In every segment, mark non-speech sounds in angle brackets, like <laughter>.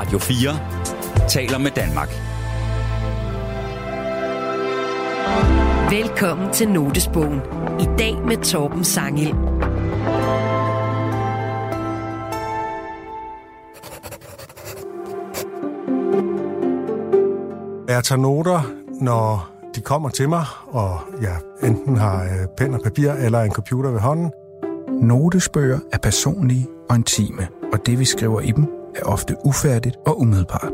Radio 4 taler med Danmark. Velkommen til Notesbogen. I dag med Torben Sangil. Jeg tager noter, når de kommer til mig, og jeg enten har øh, pen og papir eller en computer ved hånden. Notesbøger er personlige og intime, og det vi skriver i dem er ofte ufærdigt og umiddelbart.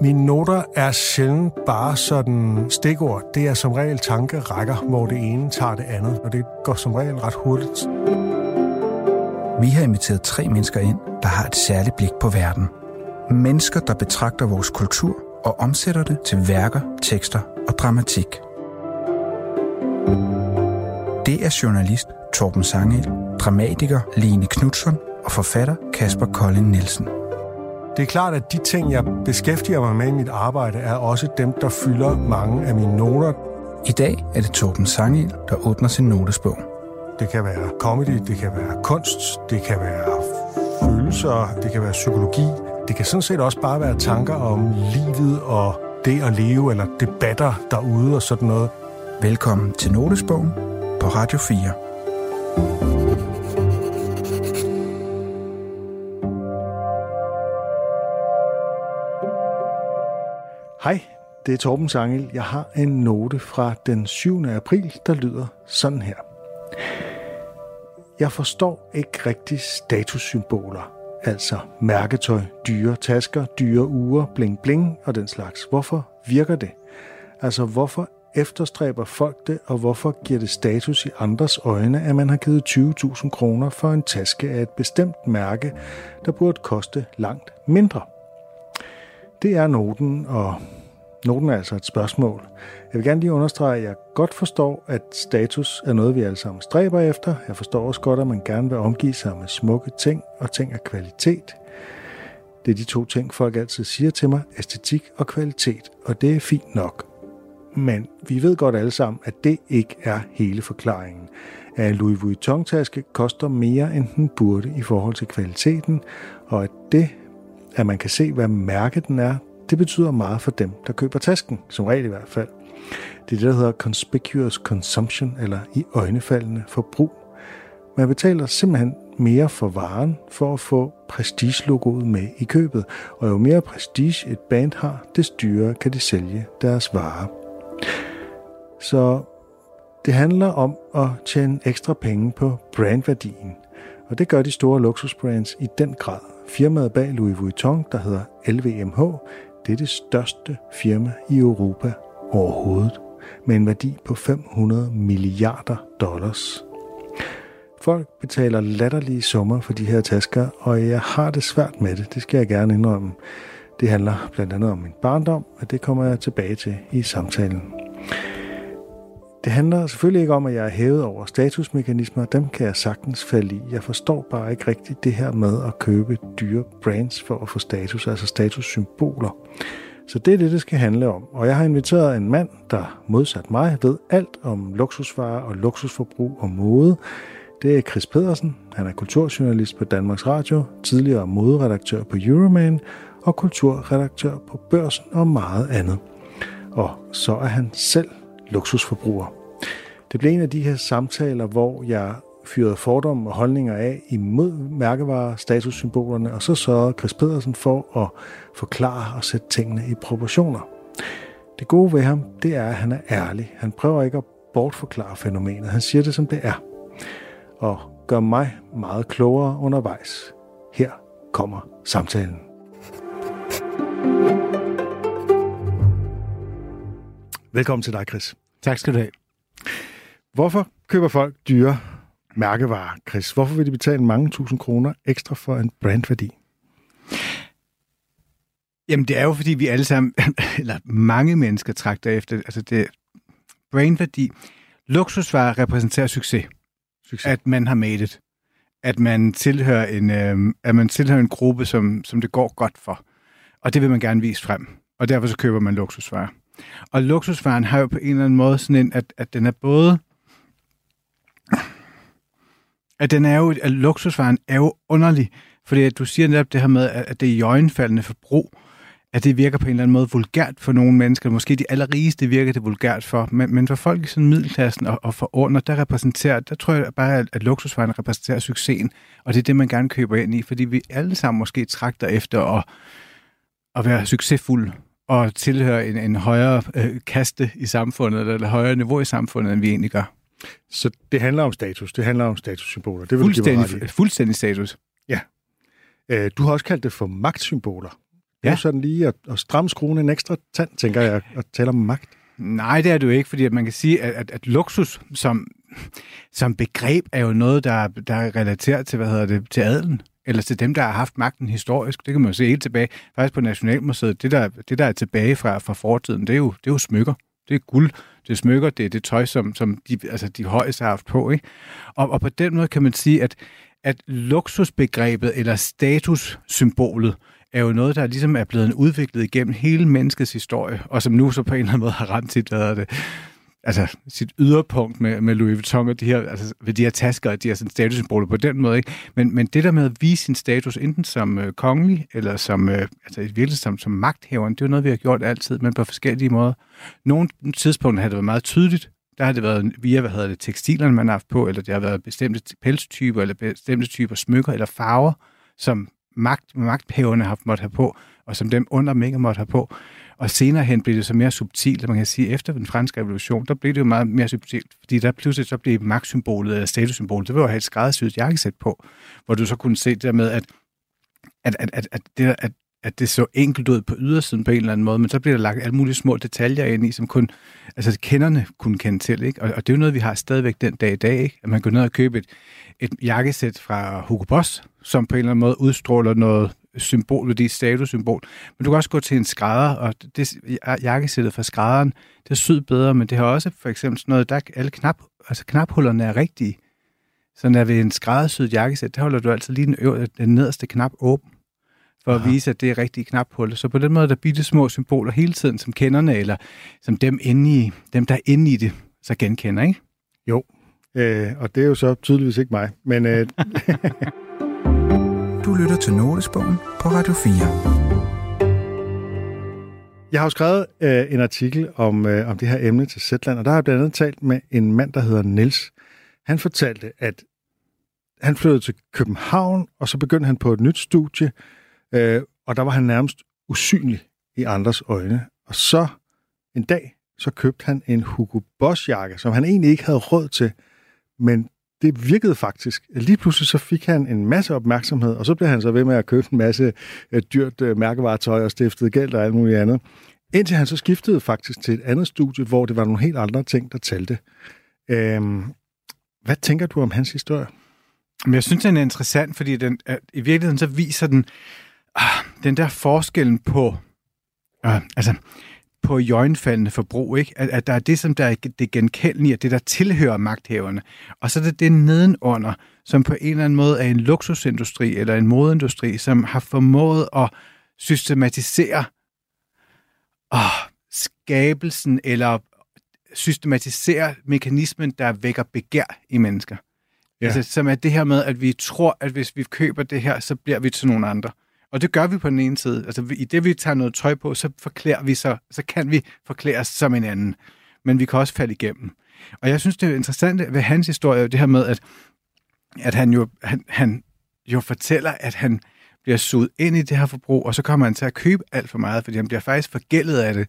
Mine noter er sjældent bare sådan stikord. Det er som regel tankerækker, hvor det ene tager det andet, og det går som regel ret hurtigt. Vi har inviteret tre mennesker ind, der har et særligt blik på verden. Mennesker, der betragter vores kultur og omsætter det til værker, tekster og dramatik. Det er journalist Torben Sangel, dramatiker Line Knudsen og forfatter Kasper Kolding Nielsen. Det er klart, at de ting, jeg beskæftiger mig med i mit arbejde, er også dem, der fylder mange af mine noter. I dag er det Torben Sangel, der åbner sin notesbog. Det kan være comedy, det kan være kunst, det kan være følelser, det kan være psykologi. Det kan sådan set også bare være tanker om livet og det at leve, eller debatter derude og sådan noget. Velkommen til Notesbogen på Radio 4. Hej, det er Torben Sangel. Jeg har en note fra den 7. april, der lyder sådan her. Jeg forstår ikke rigtig statussymboler, altså mærketøj, dyre tasker, dyre uger, bling bling og den slags. Hvorfor virker det? Altså hvorfor efterstræber folk det, og hvorfor giver det status i andres øjne, at man har givet 20.000 kroner for en taske af et bestemt mærke, der burde koste langt mindre? Det er noten, og noten er altså et spørgsmål. Jeg vil gerne lige understrege, at jeg godt forstår, at status er noget, vi alle sammen stræber efter. Jeg forstår også godt, at man gerne vil omgive sig med smukke ting og ting af kvalitet. Det er de to ting, folk altid siger til mig, æstetik og kvalitet, og det er fint nok. Men vi ved godt alle sammen, at det ikke er hele forklaringen. At en Louis Vuitton-taske koster mere, end den burde i forhold til kvaliteten, og at det, at man kan se, hvad mærke den er, det betyder meget for dem, der køber tasken, som regel i hvert fald. Det er det, der hedder conspicuous consumption, eller i øjnefaldende forbrug. Man betaler simpelthen mere for varen for at få prestigelogoet med i købet, og jo mere prestige et band har, des dyrere kan de sælge deres varer. Så det handler om at tjene ekstra penge på brandværdien, og det gør de store luksusbrands i den grad. Firmaet bag Louis Vuitton, der hedder LVMH, det er det største firma i Europa overhovedet, med en værdi på 500 milliarder dollars. Folk betaler latterlige summer for de her tasker, og jeg har det svært med det, det skal jeg gerne indrømme. Det handler blandt andet om min barndom, og det kommer jeg tilbage til i samtalen. Det handler selvfølgelig ikke om, at jeg er hævet over statusmekanismer, dem kan jeg sagtens falde i. Jeg forstår bare ikke rigtigt det her med at købe dyre brands for at få status, altså statussymboler. Så det er det, det skal handle om. Og jeg har inviteret en mand, der modsat mig ved alt om luksusvarer og luksusforbrug og mode. Det er Chris Pedersen. Han er kulturjournalist på Danmarks Radio, tidligere moderedaktør på Euroman og kulturredaktør på Børsen og meget andet. Og så er han selv luksusforbruger. Det blev en af de her samtaler, hvor jeg fyrede fordomme og holdninger af imod mærkevarer, statussymbolerne, og så sørgede Chris Pedersen for at forklare og sætte tingene i proportioner. Det gode ved ham, det er, at han er ærlig. Han prøver ikke at bortforklare fænomenet. Han siger det, som det er. Og gør mig meget klogere undervejs. Her kommer samtalen. Velkommen til dig, Chris. Tak skal du have. Hvorfor køber folk dyre mærkevarer, Chris? Hvorfor vil de betale mange tusind kroner ekstra for en brandværdi? Jamen, det er jo, fordi vi alle sammen, <laughs> eller mange mennesker trakter efter, altså det brandværdi. Luksusvarer repræsenterer succes. Succes. At man har made it. At man tilhører en, øh, at man tilhører en gruppe, som, som det går godt for. Og det vil man gerne vise frem. Og derfor så køber man luksusvarer. Og luksusvaren har jo på en eller anden måde sådan en, at, at den er både At, den er jo, at luksusvaren er jo underlig, fordi at du siger netop det her med, at det er jøgenfaldende forbrug, at det virker på en eller anden måde vulgært for nogle mennesker. Måske de allerrigeste virker det vulgært for, men, men for folk i sådan middelklassen og, og for under, der repræsenterer, der tror jeg bare, at, at luksusvaren repræsenterer succesen, og det er det, man gerne køber ind i, fordi vi alle sammen måske trakter efter at, at være succesfulde og tilhøre en, en højere øh, kaste i samfundet, eller et højere niveau i samfundet, end vi egentlig gør. Så det handler om status. Det handler om statussymboler. Det vil fuldstændig, give fuldstændig status. Ja. Øh, du har også kaldt det for magtsymboler. Ja. Det er sådan lige at, at stramme skruen en ekstra tand, tænker jeg, at tale om magt. Nej, det er du ikke, fordi at man kan sige, at, at, at luksus som, som begreb er jo noget, der, der er relateret til, hvad hedder det, til adelen eller til dem, der har haft magten historisk. Det kan man jo se helt tilbage. Faktisk på Nationalmuseet, det der, det der er tilbage fra, fra fortiden, det er, jo, det er jo smykker. Det er guld, det er smykker, det er det tøj, som, som de, altså de højeste har haft på. Ikke? Og, og på den måde kan man sige, at, at luksusbegrebet eller statussymbolet er jo noget, der ligesom er blevet udviklet igennem hele menneskets historie, og som nu så på en eller anden måde har ramt sit, hvad det, altså sit yderpunkt med, med Louis Vuitton og de her, altså, ved de her tasker og de her sådan, statussymboler på den måde. Ikke? Men, men det der med at vise sin status, enten som øh, kongelig eller som, øh, altså i virkeligheden som, som magthæver, det er jo noget, vi har gjort altid, men på forskellige måder. Nogle tidspunkter har det været meget tydeligt, der har det været via, hvad hedder det, tekstilerne, man har haft på, eller det har været bestemte pelstyper, eller bestemte typer smykker, eller farver, som magt, magthæverne har måttet have på, og som dem under dem ikke måtte have på. Og senere hen blev det så mere subtilt, man kan sige, efter den franske revolution, der blev det jo meget mere subtilt, fordi der pludselig så blev magtsymbolet eller statussymbolet, det var jo at have et skræddersyet jakkesæt på, hvor du så kunne se det der med, at, at, at, at, at, det, at, at det så enkelt ud på ydersiden på en eller anden måde, men så bliver der lagt alle mulige små detaljer ind i, som kun altså kenderne kunne kende til. Ikke? Og, og det er jo noget, vi har stadigvæk den dag i dag, ikke? at man går ned og køber et, et jakkesæt fra Hugo Boss, som på en eller anden måde udstråler noget symbol, det er statussymbol. Men du kan også gå til en skrædder, og det jakkesættet fra skrædderen, det er syd bedre, men det har også for eksempel sådan noget, der alle knap, altså knaphullerne er rigtige. Så når ved en skræddersyet jakkesæt, der holder du altid lige den, øver, den nederste knap åben, for Aha. at vise, at det er rigtige knaphul. Så på den måde, der bitte små symboler hele tiden, som kenderne, eller som dem, inde i, dem der er inde i det, så genkender, ikke? Jo, øh, og det er jo så tydeligvis ikke mig, men... Øh, <laughs> Du lytter til Notesbogen på Radio 4. Jeg har jo skrevet øh, en artikel om, øh, om det her emne til Zetland, og der har jeg blandt andet talt med en mand, der hedder Niels. Han fortalte, at han flyttede til København, og så begyndte han på et nyt studie, øh, og der var han nærmest usynlig i andres øjne. Og så en dag, så købte han en Hugo Boss jakke, som han egentlig ikke havde råd til, men det virkede faktisk. Lige pludselig så fik han en masse opmærksomhed, og så blev han så ved med at købe en masse øh, dyrt øh, mærkevaretøj og stiftede gæld og alt muligt andet. Indtil han så skiftede faktisk til et andet studie, hvor det var nogle helt andre ting, der talte. Øhm, hvad tænker du om hans historie? Men jeg synes, den er interessant, fordi den, at i virkeligheden så viser den ah, den der forskellen på, uh, altså på jøgenfaldende forbrug, ikke? At, at der er det, som der er det genkendelige, det der tilhører magthaverne. Og så er det det nedenunder, som på en eller anden måde er en luksusindustri eller en modeindustri, som har formået at systematisere åh, skabelsen eller systematisere mekanismen, der vækker begær i mennesker. Ja. Altså, som er det her med, at vi tror, at hvis vi køber det her, så bliver vi til nogle andre. Og det gør vi på den ene side. Altså, i det vi tager noget tøj på, så forklæder vi så, så kan vi forklare os som en anden. Men vi kan også falde igennem. Og jeg synes, det er interessant ved hans historie, det her med, at, at han, jo, han, han jo fortæller, at han bliver suget ind i det her forbrug, og så kommer han til at købe alt for meget, fordi han bliver faktisk forgældet af det,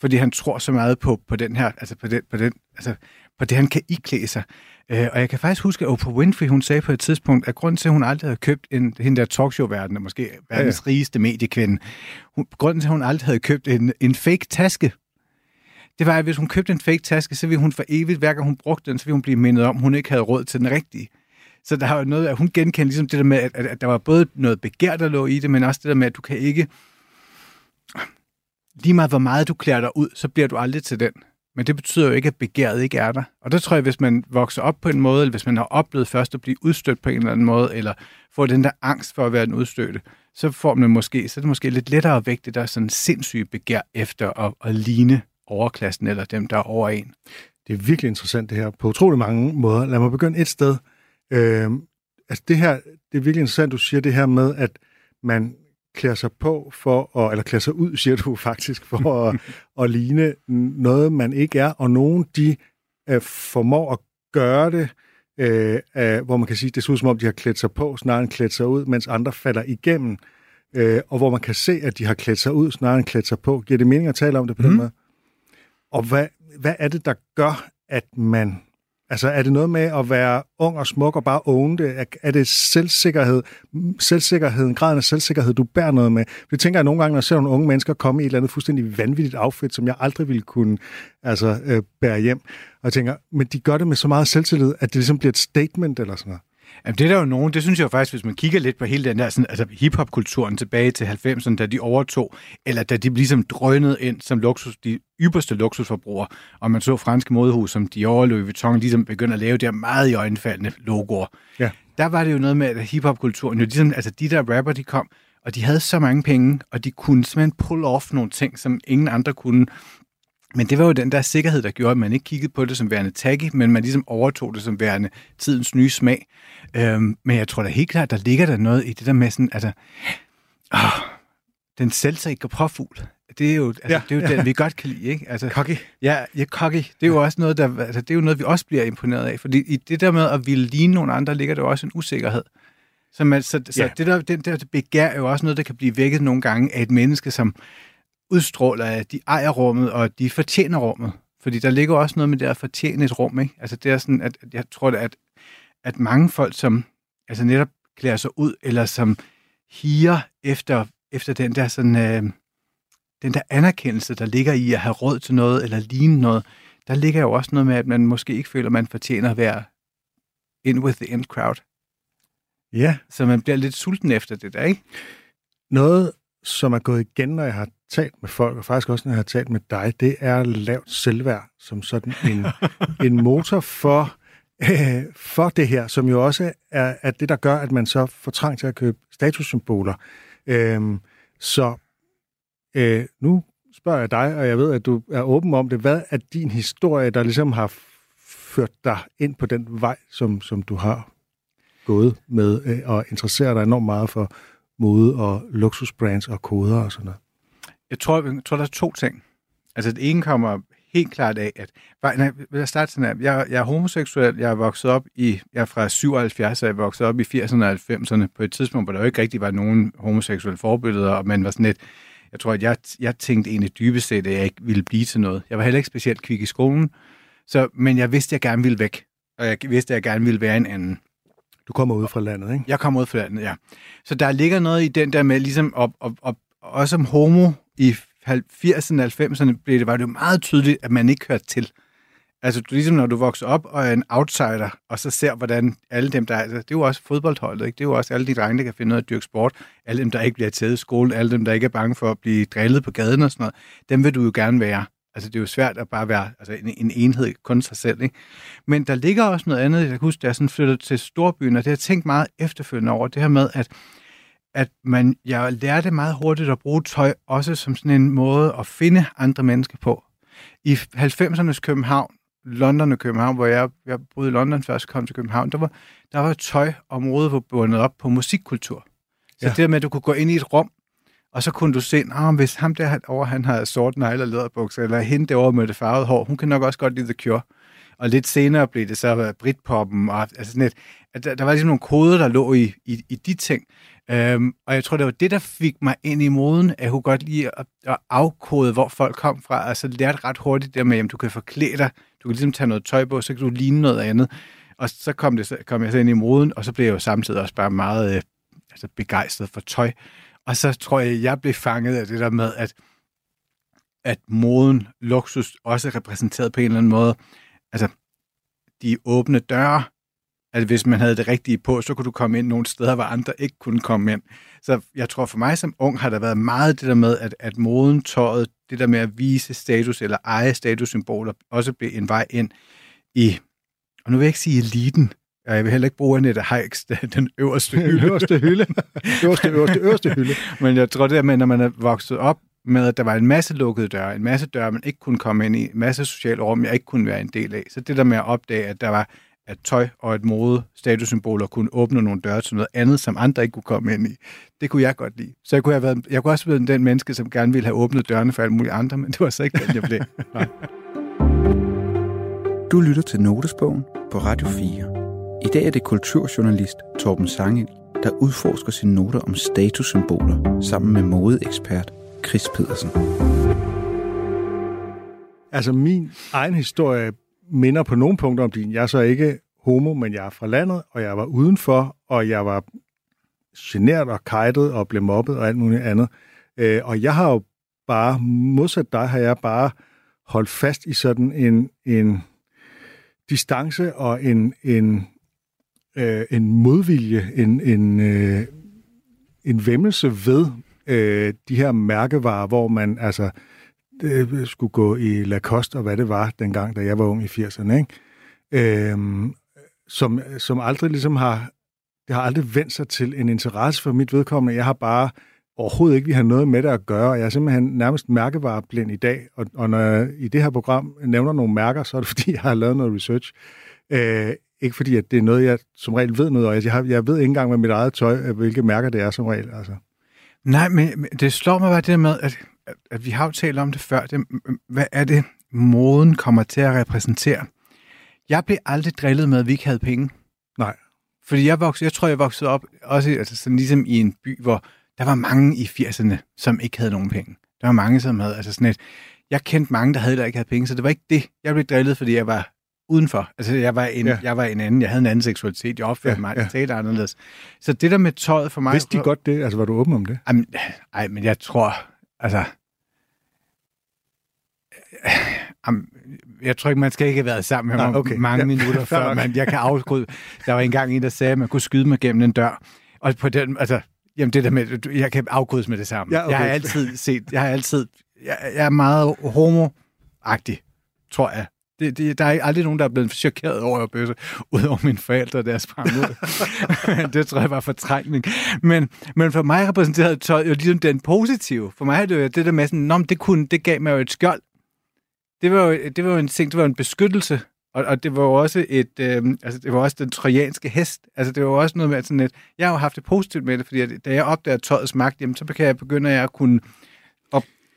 fordi han tror så meget på, på den her, altså på den, på den, altså på det, han kan iklæde sig. Øh, og jeg kan faktisk huske, at Oprah Winfrey, hun sagde på et tidspunkt, at grunden til, at hun aldrig havde købt en, hende der talkshow-verden, måske verdens ja, ja. rigeste mediekvinde, hun, grunden til, at hun aldrig havde købt en, en fake taske, det var, at hvis hun købte en fake taske, så ville hun for evigt, hver gang hun brugte den, så ville hun blive mindet om, at hun ikke havde råd til den rigtige. Så der har jo noget, at hun genkendte ligesom det der med, at, at, at der var både noget begær, der lå i det, men også det der med, at du kan ikke... Lige meget hvor meget du klæder dig ud, så bliver du aldrig til den. Men det betyder jo ikke, at begæret ikke er der. Og der tror jeg, hvis man vokser op på en måde, eller hvis man har oplevet først at blive udstødt på en eller anden måde, eller får den der angst for at være den udstødte, så får man måske, så er det måske lidt lettere at vægte det der sådan sindssyge begær efter at, at ligne overklassen eller dem, der er over en. Det er virkelig interessant det her, på utrolig mange måder. Lad mig begynde et sted. Øh, altså det her, det er virkelig interessant, du siger det her med, at man klæder sig på for, at, eller klæder sig ud, <laughs> siger du faktisk, for at, at ligne noget, man ikke er, og nogen, de øh, formår at gøre det, øh, øh, hvor man kan sige, det ser ud som om, de har klædt sig på, snarere end klædt sig ud, mens andre falder igennem, øh, og hvor man kan se, at de har klædt sig ud, snarere end klædt sig på. Giver det mening at tale om det på mm. den måde? Og hvad, hvad er det, der gør, at man Altså, er det noget med at være ung og smuk og bare own det? Er det selvsikkerhed, selvsikkerheden, graden af selvsikkerhed, du bærer noget med? Det tænker jeg nogle gange, når jeg ser nogle unge mennesker komme i et eller andet fuldstændig vanvittigt outfit, som jeg aldrig ville kunne altså, øh, bære hjem. Og jeg tænker, men de gør det med så meget selvtillid, at det ligesom bliver et statement eller sådan noget. Jamen, det er der jo nogen, det synes jeg jo faktisk, hvis man kigger lidt på hele den der sådan, altså hip-hop-kulturen tilbage til 90'erne, da de overtog, eller da de ligesom drønede ind som luksus, de ypperste luksusforbrugere, og man så franske modehus som Dior og Louis Vuitton ligesom begyndte at lave de her meget i øjenfaldende logoer. Ja. Der var det jo noget med, at hip-hop-kulturen, jo ligesom, altså de der rapper, de kom, og de havde så mange penge, og de kunne simpelthen pull off nogle ting, som ingen andre kunne. Men det var jo den der sikkerhed, der gjorde, at man ikke kiggede på det som værende taggy, men man ligesom overtog det som værende tidens nye smag. Øhm, men jeg tror da helt klart, der ligger der noget i det der med sådan, altså, åh, den selvsikre påfugl. Det er jo, altså, ja, det er jo ja. den, <laughs> vi godt kan lide, ikke? Altså, cocky. Ja, ja, cocky. Det er jo også noget, der, altså, det er jo noget, vi også bliver imponeret af. Fordi i det der med at ville ligne nogle andre, ligger der jo også en usikkerhed. Så, man, så, så ja. det der, den der begær er jo også noget, der kan blive vækket nogle gange af et menneske, som udstråler, at de ejer rummet, og de fortjener rummet. Fordi der ligger også noget med det at fortjene et rum, ikke? Altså det er sådan, at jeg tror, at, at mange folk, som altså netop klæder sig ud, eller som higer efter, efter den der sådan, øh, den der anerkendelse, der ligger i at have råd til noget, eller ligne noget, der ligger jo også noget med, at man måske ikke føler, at man fortjener at være in with the in crowd. Ja. Så man bliver lidt sulten efter det der, ikke? Noget, som er gået igen, når jeg har talt med folk, og faktisk også når jeg har talt med dig, det er lavt selvværd som sådan en, <laughs> en motor for, øh, for det her, som jo også er, er det, der gør, at man så får trang til at købe statussymboler. Øh, så øh, nu spørger jeg dig, og jeg ved, at du er åben om det. Hvad er din historie, der ligesom har ført dig ind på den vej, som, som du har gået med, øh, og interesserer dig enormt meget for mode og luksusbrands og koder og sådan noget? Jeg tror, jeg tror, der er to ting. Altså, det ene kommer helt klart af, at... Nej, jeg starte sådan her. Jeg, jeg er homoseksuel. Jeg er vokset op i... Jeg er fra 77, så jeg er vokset op i 80'erne og 90'erne på et tidspunkt, hvor der jo ikke rigtig var nogen homoseksuelle forbilleder, og man var sådan lidt... Jeg tror, at jeg, jeg tænkte egentlig dybest set, at jeg ikke ville blive til noget. Jeg var heller ikke specielt kvik i skolen, så, men jeg vidste, at jeg gerne ville væk. Og jeg vidste, at jeg gerne ville være en anden. Du kommer ud fra landet, ikke? Jeg kommer ud fra landet, ja. Så der ligger noget i den der med ligesom, op, op, op, også som homo i 80'erne 90'erne, blev det, var det jo meget tydeligt, at man ikke hørte til. Altså, du, ligesom når du vokser op og er en outsider, og så ser, hvordan alle dem, der... Altså, det er jo også fodboldholdet, ikke? Det er jo også alle de drenge, der kan finde ud af at dyrke sport. Alle dem, der ikke bliver taget i skolen. Alle dem, der ikke er bange for at blive drillet på gaden og sådan noget. Dem vil du jo gerne være. Altså, det er jo svært at bare være altså, en, en enhed, kun sig selv. Ikke? Men der ligger også noget andet. Jeg kan huske, da jeg sådan flyttede til storbyen, og det har jeg tænkt meget efterfølgende over, det her med, at, at man, jeg lærte meget hurtigt at bruge tøj, også som sådan en måde at finde andre mennesker på. I 90'ernes København, London og København, hvor jeg, jeg boede i London først kom til København, der var, der var et tøjområde, hvor bundet op på musikkultur. Så ja. det med, at du kunne gå ind i et rum, og så kunne du se, at hvis ham der over, han har sort negle og læderbukser, eller hende derovre med det farvede hår, hun kan nok også godt lide The Cure. Og lidt senere blev det så Britpoppen, og altså sådan et, at der, der var ligesom nogle koder, der lå i, i, i de ting. Øhm, og jeg tror, det var det, der fik mig ind i moden, at jeg kunne godt lide at, at afkode, hvor folk kom fra, og så lærte ret hurtigt det med, at du kan forklæde dig, du kan ligesom tage noget tøj på, så kan du ligne noget andet. Og så kom, det, så kom jeg så ind i moden, og så blev jeg jo samtidig også bare meget øh, altså begejstret for tøj. Og så tror jeg, jeg blev fanget af det der med, at, at moden, luksus, også er repræsenteret på en eller anden måde. Altså, de åbne døre, at hvis man havde det rigtige på, så kunne du komme ind nogle steder, hvor andre ikke kunne komme ind. Så jeg tror for mig som ung har der været meget det der med, at, at moden, tøjet, det der med at vise status eller eje statussymboler, også blev en vej ind i, og nu vil jeg ikke sige eliten, og jeg vil heller ikke bruge Annette Heiks, <laughs> den øverste hylde. <laughs> øverste hylde. øverste, øverste, øverste hylde. <laughs> Men jeg tror det med, når man er vokset op med, at der var en masse lukkede døre, en masse døre, man ikke kunne komme ind i, en masse sociale rum, jeg ikke kunne være en del af. Så det der med at opdage, at der var at tøj og at mode statussymboler kunne åbne nogle døre til noget andet, som andre ikke kunne komme ind i. Det kunne jeg godt lide. Så jeg kunne, have været, jeg kunne også have været den menneske, som gerne ville have åbnet dørene for alle mulige andre, men det var så ikke den, jeg blev. <laughs> Du lytter til Notesbogen på Radio 4. I dag er det kulturjournalist Torben Sangel, der udforsker sine noter om statussymboler sammen med modeekspert Chris Pedersen. Altså min egen historie minder på nogle punkter om din. Jeg er så ikke homo, men jeg er fra landet, og jeg var udenfor, og jeg var genert og kajtet og blev mobbet og alt muligt andet. Øh, og jeg har jo bare, modsat dig, har jeg bare holdt fast i sådan en, en distance og en, en, øh, en modvilje, en, en, øh, en vemmelse ved øh, de her mærkevarer, hvor man altså det skulle gå i Lacoste og hvad det var dengang, da jeg var ung i 80'erne, ikke? Øhm, som, som aldrig ligesom har, det har aldrig vendt sig til en interesse for mit vedkommende. Jeg har bare overhovedet ikke vi har noget med det at gøre, og jeg er simpelthen nærmest mærkevareblind i dag, og, og når jeg i det her program nævner nogle mærker, så er det <laughs> fordi, jeg har lavet noget research. Øh, ikke fordi, at det er noget, jeg som regel ved noget og Jeg, har, jeg ved ikke engang med mit eget tøj, øh, hvilke mærker det er som regel. Altså. Nej, men det slår mig bare det med, at, at, at vi har jo talt om det før. Det, hvad er det, moden kommer til at repræsentere? Jeg blev aldrig drillet med, at vi ikke havde penge. Nej. Fordi jeg, voksede, jeg tror, jeg voksede op også altså sådan ligesom i en by, hvor der var mange i 80'erne, som ikke havde nogen penge. Der var mange, som havde, altså sådan et, jeg kendte mange, der havde der ikke havde penge, så det var ikke det. Jeg blev drillet, fordi jeg var udenfor. Altså, jeg var en, ja. jeg var en anden, jeg havde en anden seksualitet, jeg opførte ja, mig, ja. jeg talte anderledes. Så det der med tøjet for mig... Vidste de godt det? Altså, var du åben om det? Jamen, ej, men jeg tror, altså... Jeg tror ikke, man skal ikke have været sammen med mig okay. mange ja. minutter, <laughs> før man, jeg kan afskyde. Der var engang en, der sagde, at man kunne skyde mig gennem en dør. Og på den, altså, Jamen det der med, jeg kan afkodes med det samme. Ja, okay. Jeg har altid set, jeg har altid, jeg, jeg er meget homoagtig, tror jeg. Det, det, der er aldrig nogen, der er blevet chokeret over at bøsse, udover mine forældre, der sprang ud. det tror jeg var fortrængning. Men, men for mig repræsenterede tøj jo ligesom den positive. For mig er det jo det der med sådan, Nå, det, kunne, det gav mig jo et skjold. Det var jo, det var jo en ting, det var en beskyttelse og, og det var jo også et, øh, altså det var også den trojanske hest. Altså det var jo også noget med sådan et, jeg har jo haft det positivt med det, fordi at, da jeg opdager tøjets magt, jamen så kan jeg begynde at kunne at,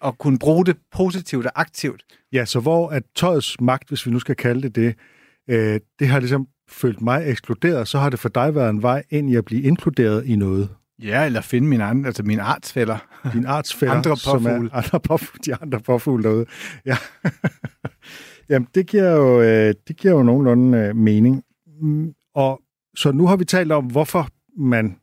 at kunne bruge det positivt og aktivt. Ja, så hvor at tøjets magt, hvis vi nu skal kalde det det, øh, det har ligesom følt mig ekskluderet, så har det for dig været en vej ind i at blive inkluderet i noget. Ja, eller finde min andre, altså mine artsfælder. Din artsfælder, andre påfugle. som er andre påfugle, de andre påfugle derude. Ja. <laughs> Jamen, det giver jo, øh, det giver jo nogenlunde øh, mening. Mm, og så nu har vi talt om, hvorfor man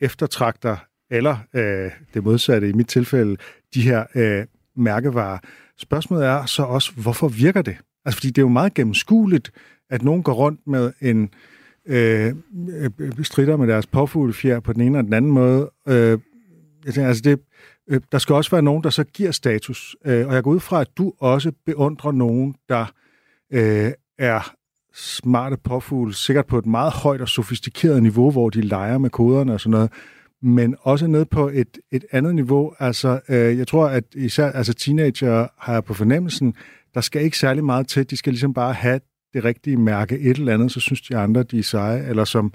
eftertragter, eller øh, det modsatte i mit tilfælde, de her øh, mærkevarer. Spørgsmålet er så også, hvorfor virker det? Altså, fordi det er jo meget gennemskueligt, at nogen går rundt med en øh, øh strider med deres påfuglefjer på den ene og den anden måde. Øh, jeg tænker, altså det, Øh, der skal også være nogen, der så giver status. Øh, og jeg går ud fra, at du også beundrer nogen, der øh, er smarte påfugle, sikkert på et meget højt og sofistikeret niveau, hvor de leger med koderne og sådan noget, men også ned på et, et andet niveau. Altså, øh, jeg tror, at især altså teenager har jeg på fornemmelsen, der skal ikke særlig meget til. De skal ligesom bare have det rigtige mærke et eller andet, så synes de andre, de er seje, eller som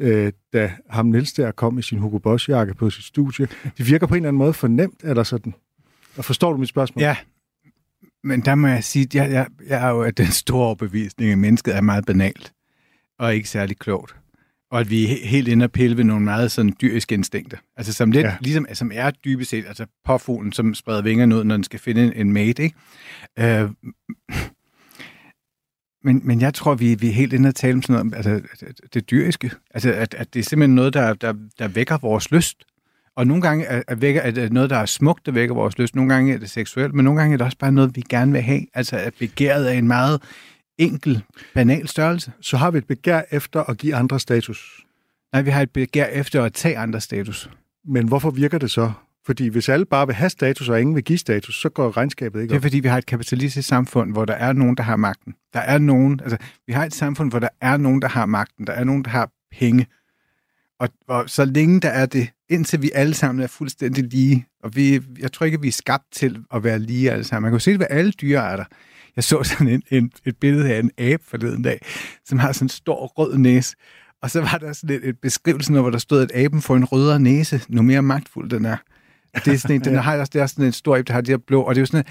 øh, da ham Niels der kom i sin Hugo Boss-jakke på sit studie. Det virker på en eller anden måde fornemt, eller sådan. Og forstår du mit spørgsmål? Ja, men der må jeg sige, at jeg, jeg, jeg er jo af den store overbevisning, at mennesket er meget banalt, og ikke særlig klogt. Og at vi er helt inde og pille ved nogle meget sådan dyriske instinkter. Altså som lidt, ja. ligesom, som er dybest set, altså påfuglen, som spreder vingerne ud, når den skal finde en, en mate, ikke? Øh, men, men jeg tror, vi, vi er helt inde og tale om sådan noget, altså det, dyriske. Altså, at, at det er simpelthen noget, der, der, der vækker vores lyst. Og nogle gange er, er, vækker, er det noget, der er smukt, der vækker vores lyst. Nogle gange er det seksuelt, men nogle gange er det også bare noget, vi gerne vil have. Altså, at begæret er en meget enkel, banal størrelse. Så har vi et begær efter at give andre status? Nej, vi har et begær efter at tage andre status. Men hvorfor virker det så? Fordi hvis alle bare vil have status, og ingen vil give status, så går regnskabet ikke op. Det er fordi, vi har et kapitalistisk samfund, hvor der er nogen, der har magten. Der er nogen, altså, vi har et samfund, hvor der er nogen, der har magten. Der er nogen, der har penge. Og, og så længe der er det, indtil vi alle sammen er fuldstændig lige, og vi, jeg tror ikke, vi er skabt til at være lige alle sammen. Man kan jo se det ved alle dyrearter. Jeg så sådan en, en, et billede af en abe forleden dag, som har sådan en stor rød næse. Og så var der sådan et, et beskrivelse, hvor der stod, at aben får en rødere næse, nu mere magtfuld den er. Det er sådan en, den <laughs> har også, det er sådan en stor abe, der har de her blå, og det er jo sådan,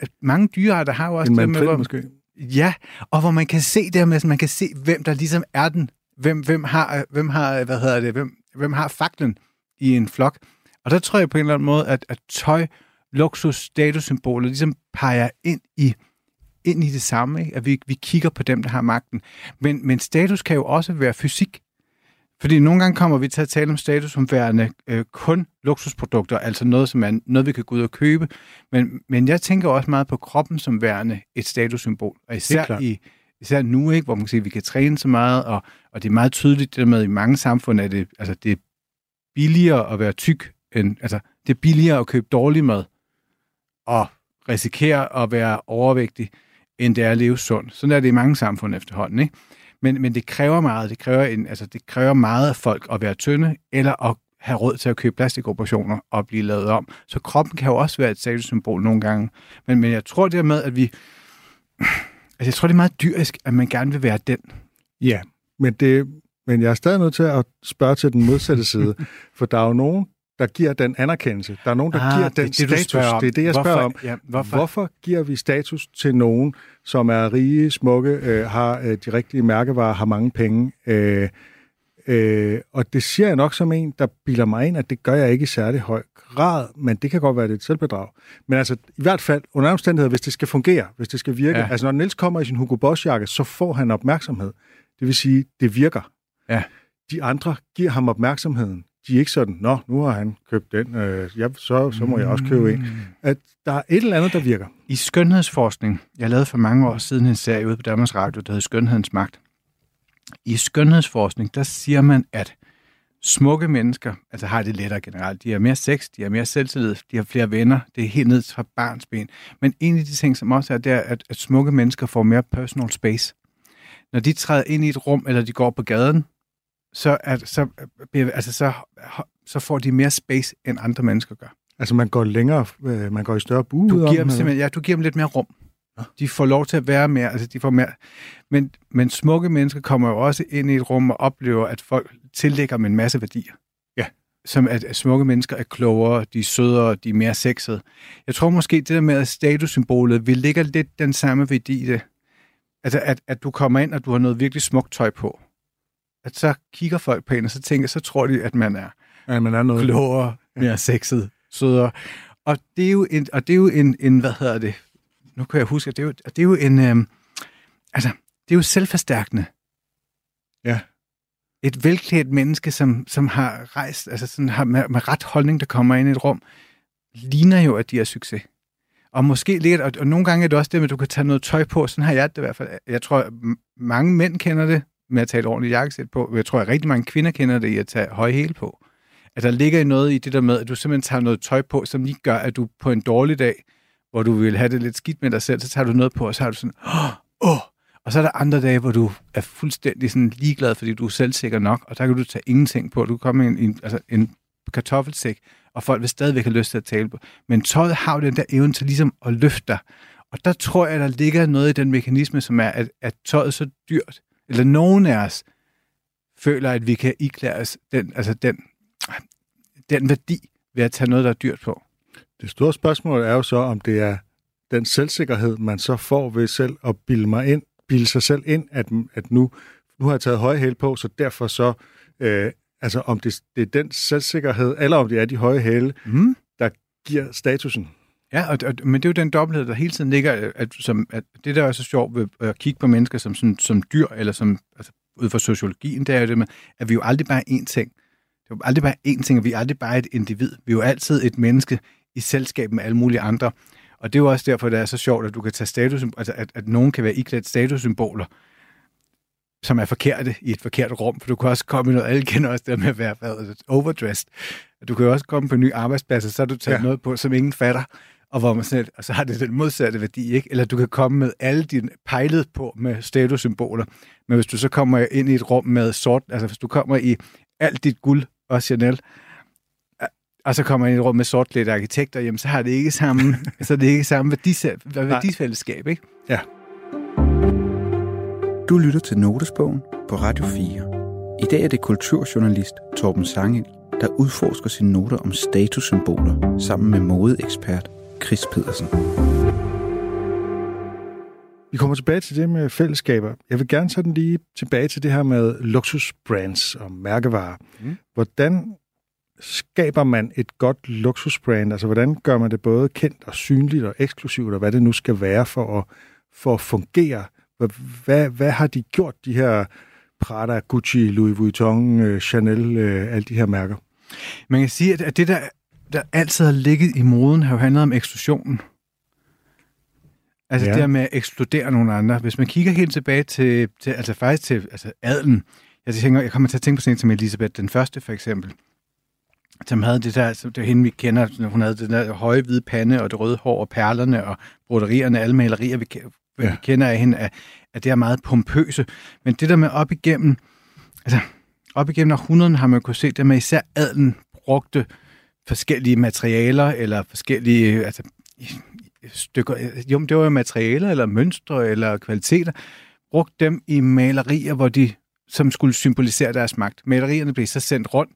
at mange dyrearter har jo også En det med, hvor, måske. Ja, og hvor man kan se det med, man kan se, hvem der ligesom er den. Hvem, hvem, har, hvem har, hvad hedder det, hvem, hvem har faklen i en flok. Og der tror jeg på en eller anden måde, at, at tøj, luksus, statussymboler ligesom peger ind i, ind i det samme. Ikke? At vi, vi kigger på dem, der har magten. Men, men status kan jo også være fysik. Fordi nogle gange kommer vi til at tale om status som værende øh, kun luksusprodukter, altså noget, som er noget, vi kan gå ud og købe. Men, men jeg tænker også meget på kroppen som værende et statussymbol. Og især, i, især nu, ikke, hvor man kan sige, at vi kan træne så meget, og, og det er meget tydeligt, det der med, at i mange samfund er det, altså, det er billigere at være tyk, end, altså, det er billigere at købe dårlig mad, og risikere at være overvægtig, end det er at leve sundt. Sådan er det i mange samfund efterhånden, ikke? Men, men det kræver meget. Det kræver, en, altså, det kræver meget af folk at være tynde, eller at have råd til at købe plastikoperationer og blive lavet om. Så kroppen kan jo også være et statussymbol nogle gange. Men, men jeg tror det med, at vi... Altså, jeg tror, det er meget dyrisk, at man gerne vil være den. Ja, men, det, men jeg er stadig nødt til at spørge til den modsatte side, <laughs> for der er jo nogen, der giver den anerkendelse. Der er nogen, der Ah, giver den det, status. Det er det, jeg Hvorfor- spørger om. ja, hvorfor? hvorfor giver vi status til nogen, som er rige, smukke, øh, har øh, de rigtige mærkevarer, har mange penge? Øh, øh, og det siger jeg nok som en, der bilder mig ind, at det gør jeg ikke i særlig høj grad, men det kan godt være, det er et selvbedrag. Men altså, i hvert fald, under omstændigheder, hvis det skal fungere, hvis det skal virke. Ja. Altså, når Niels kommer i sin Hugo Boss-jakke, så får han opmærksomhed. Det vil sige, det virker. Ja. De andre giver ham opmærksomheden. De er ikke sådan, nå, nu har han købt den, øh, ja, så, så må jeg også købe en. At der er et eller andet, der virker. I skønhedsforskning, jeg lavede for mange år siden en serie ude på Danmarks Radio, der hed Skønhedens Magt. I skønhedsforskning, der siger man, at smukke mennesker, altså har det lettere generelt, de har mere sex, de har mere selvtillid, de har flere venner, det er helt ned fra barns ben. Men en af de ting, som også er, det er, at, at smukke mennesker får mere personal space. Når de træder ind i et rum, eller de går på gaden, så, er, så, bliver- altså, så, så får de mere space, end andre mennesker gør. Altså, man går længere, øh, man går i større bue Du ud om giver dem eller? simpelthen, ja, du giver dem lidt mere rum. De får lov til at være mere, altså de får mere. Men, men smukke mennesker kommer jo også ind i et rum og oplever, at folk tillægger dem en masse værdier. Ja. Som at, at smukke mennesker er klogere, de er sødere, de er mere sexede. Jeg tror måske, det der med at statussymbolet, vi ligger lidt den samme værdi i det. Altså, at, at du kommer ind, og du har noget virkelig smukt tøj på. At så kigger folk på en, og så tænker, så tror de, at man er Ja, man er noget. klogere, mere sexet, sødere. Og det er jo en, og det er jo en, en hvad hedder det? Nu kan jeg huske, at det er jo, det er jo en, øhm, altså, det er jo selvforstærkende. Ja. Et velklædt menneske, som, som har rejst, altså sådan har med, med ret holdning, der kommer ind i et rum, ligner jo, at de har succes. Og måske lidt, og, og nogle gange er det også det med, at du kan tage noget tøj på, sådan har jeg det i hvert fald. Jeg tror, mange mænd kender det med at tage et ordentligt jakkesæt på. Jeg tror, at rigtig mange kvinder kender det i at tage høje hæle på at der ligger noget i det der med, at du simpelthen tager noget tøj på, som lige gør, at du på en dårlig dag, hvor du vil have det lidt skidt med dig selv, så tager du noget på, og så har du sådan, åh, oh! og så er der andre dage, hvor du er fuldstændig sådan ligeglad, fordi du er selvsikker nok, og der kan du tage ingenting på. Du kan komme i en, en, altså en kartoffelsæk, og folk vil stadigvæk have lyst til at tale på. Men tøjet har jo den der evne til ligesom at løfte dig. Og der tror jeg, der ligger noget i den mekanisme, som er, at, at tøjet er så dyrt, eller nogen af os føler, at vi kan iklære os den, altså den, den værdi ved at tage noget, der er dyrt på. Det store spørgsmål er jo så, om det er den selvsikkerhed, man så får ved selv at bilde, mig ind, bilde sig selv ind, at, at nu, nu har jeg taget høje hæle på, så derfor så, øh, altså om det, det er den selvsikkerhed, eller om det er de høje hæle, Mm. der giver statusen. Ja, og, og, men det er jo den dobbelthed, der hele tiden ligger, at, som, at det, der er så sjovt ved at kigge på mennesker som, som, som dyr, eller som, altså, ud fra sociologien, det er jo det med, at vi er jo aldrig bare én ting. Det er jo aldrig bare én ting, og vi er aldrig bare et individ. Vi er jo altid et menneske i selskab med alle mulige andre. Og det er jo også derfor, det er så sjovt, at du kan tage status, altså at, at nogen kan være iklædt statussymboler, som er forkerte i et forkert rum, for du kan også komme i noget, alle kender også det med at være hvad, overdressed. Du kan jo også komme på en ny arbejdsplads, og så har du taget. Ja. noget på, som ingen fatter, og, hvor man sådan, lidt- og så har det den modsatte værdi, ikke? Eller du kan komme med alle dine pejlet på med statussymboler, men hvis du så kommer ind i et rum med sort, altså hvis du kommer i alt dit guld og Chanel, og så kommer jeg i et rum med sortklædte arkitekter, jamen så har det ikke samme, <laughs> så er det ikke samme værdis, værdisfællesskab, ikke? Ja. Du lytter til Notesbogen på Radio 4. I dag er det kulturjournalist Torben Sangel, der udforsker sine noter om statussymboler sammen med modeekspert Chris Pedersen. Vi kommer tilbage til det med fællesskaber. Jeg vil gerne sådan lige tilbage til det her med luksusbrands og mærkevarer. Mm. Hvordan skaber man et godt luksusbrand? Altså, hvordan gør man det både kendt og synligt og eksklusivt, og hvad det nu skal være for at, for at fungere? Hvad, hvad, hvad har de gjort, de her Prada, Gucci, Louis Vuitton, øh, Chanel, øh, alle de her mærker? Man kan sige, at det, der, der altid har ligget i moden, har jo handlet om eksklusionen. Altså ja. det der med at ekskludere nogle andre. Hvis man kigger helt tilbage til, til altså faktisk til altså adelen. Jeg, tænker, jeg kommer til at tænke på sådan en som Elisabeth den første for eksempel som havde det der, det er hende, vi kender, hun havde den der høje hvide pande, og det røde hår, og perlerne, og broderierne, alle malerier, vi, ja. vi kender af hende, at, at det er meget pompøse. Men det der med op igennem, altså op igennem århundreden har man kunne se, det med især adlen brugte forskellige materialer, eller forskellige øh, altså, stykker, øh, jo, det var jo materialer, eller mønstre, eller kvaliteter, brugte dem i malerier, hvor de som skulle symbolisere deres magt. Malerierne blev så sendt rundt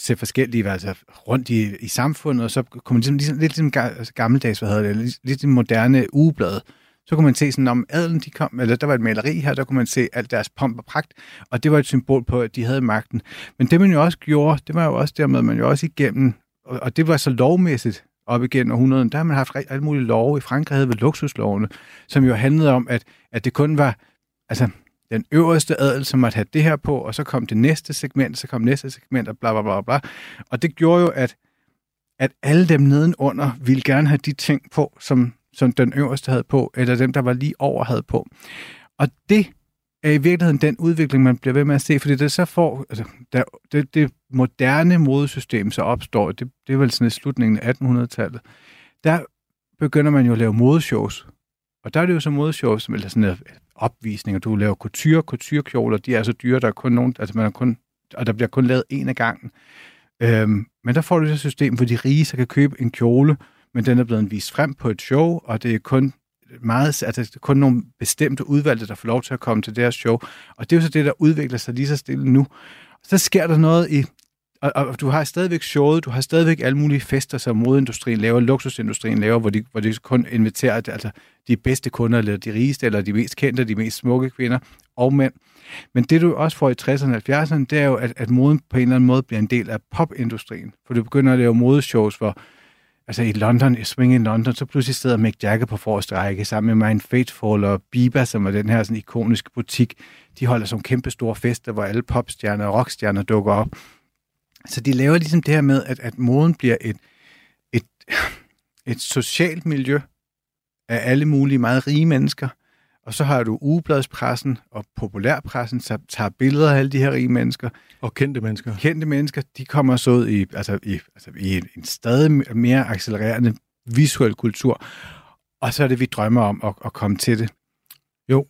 til forskellige, altså rundt i, i samfundet, og så kunne man ligesom, ligesom, lidt ligesom altså gammeldags, hvad hedder det, lidt, lidt moderne ugeblad. Så kunne man se sådan, om adelen de kom, eller der var et maleri her, der kunne man se alt deres pomp og pragt, og det var et symbol på, at de havde magten. Men det man jo også gjorde, det var jo også dermed, man jo også igennem, og, og det var så lovmæssigt op igennem århundreden, der har man haft alle mulige love. I Frankrig havde vi luksuslovene, som jo handlede om, at, at det kun var, altså den øverste adel, som måtte have det her på, og så kom det næste segment, så kom næste segment, og bla bla bla bla. Og det gjorde jo, at, at alle dem nedenunder ville gerne have de ting på, som, som den øverste havde på, eller dem, der var lige over havde på. Og det er i virkeligheden den udvikling, man bliver ved med at se, fordi det så får, altså, der, det, det moderne modesystem så opstår, det, det er vel sådan i slutningen af 1800-tallet, der begynder man jo at lave modeshows. Og der er det jo så modeshows, eller sådan noget, opvisninger. Du laver couture, couturekjoler, de er så dyre, der er kun nogen, altså man er kun, og der bliver kun lavet en af gangen. Øhm, men der får du det system, hvor de rige så kan købe en kjole, men den er blevet vist frem på et show, og det er kun meget, altså det er kun nogle bestemte udvalgte, der får lov til at komme til deres show. Og det er jo så det, der udvikler sig lige så stille nu. Så sker der noget i og, og du har stadigvæk showet, du har stadigvæk alle mulige fester, som modeindustrien laver, luksusindustrien laver, hvor de, hvor de kun inviterer altså, de bedste kunder, eller de rigeste, eller de mest kendte, de mest smukke kvinder og mænd. Men det du også får i 60'erne og 70'erne, det er jo, at, at moden på en eller anden måde bliver en del af popindustrien. For du begynder at lave modeshows, hvor altså i London, i Swing i London, så pludselig sidder Mick Jagger på forreste række sammen med Mind Faithful og Biba, som er den her sådan ikoniske butik. De holder som kæmpe store fester, hvor alle popstjerner og rockstjerner dukker op. Så de laver ligesom det her med, at, at moden bliver et, et, et socialt miljø af alle mulige meget rige mennesker. Og så har du ugebladspressen og populærpressen, som tager billeder af alle de her rige mennesker. Og kendte mennesker. Kendte mennesker, de kommer så ud i, altså i, altså i en stadig mere accelererende visuel kultur. Og så er det, vi drømmer om at, at komme til det. Jo,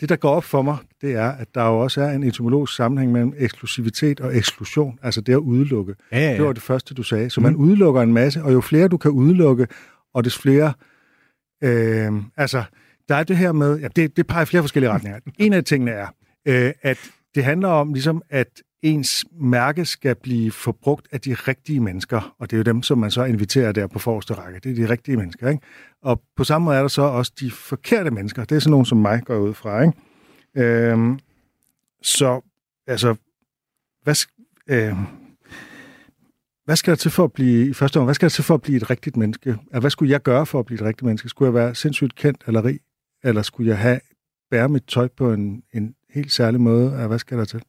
det, der går op for mig, det er, at der jo også er en etymologisk sammenhæng mellem eksklusivitet og eksklusion, altså det at udelukke. Ja, ja, ja. Det var det første, du sagde. Så man mm. udelukker en masse, og jo flere du kan udelukke, og des flere... Øh, altså, der er det her med... Ja, det, det peger i flere forskellige retninger. En af tingene er, øh, at det handler om ligesom, at ens mærke skal blive forbrugt af de rigtige mennesker, og det er jo dem, som man så inviterer der på forreste række. Det er de rigtige mennesker, ikke? Og på samme måde er der så også de forkerte mennesker. Det er sådan nogen som mig går ud fra, ikke? Øhm, så, altså, hvad, øh, hvad skal der til for at blive, i første omgang, hvad skal der til for at blive et rigtigt menneske? Altså, hvad skulle jeg gøre for at blive et rigtigt menneske? Skulle jeg være sindssygt kendt eller rig? Eller skulle jeg have, bære mit tøj på en, en helt særlig måde? Altså, hvad skal der til?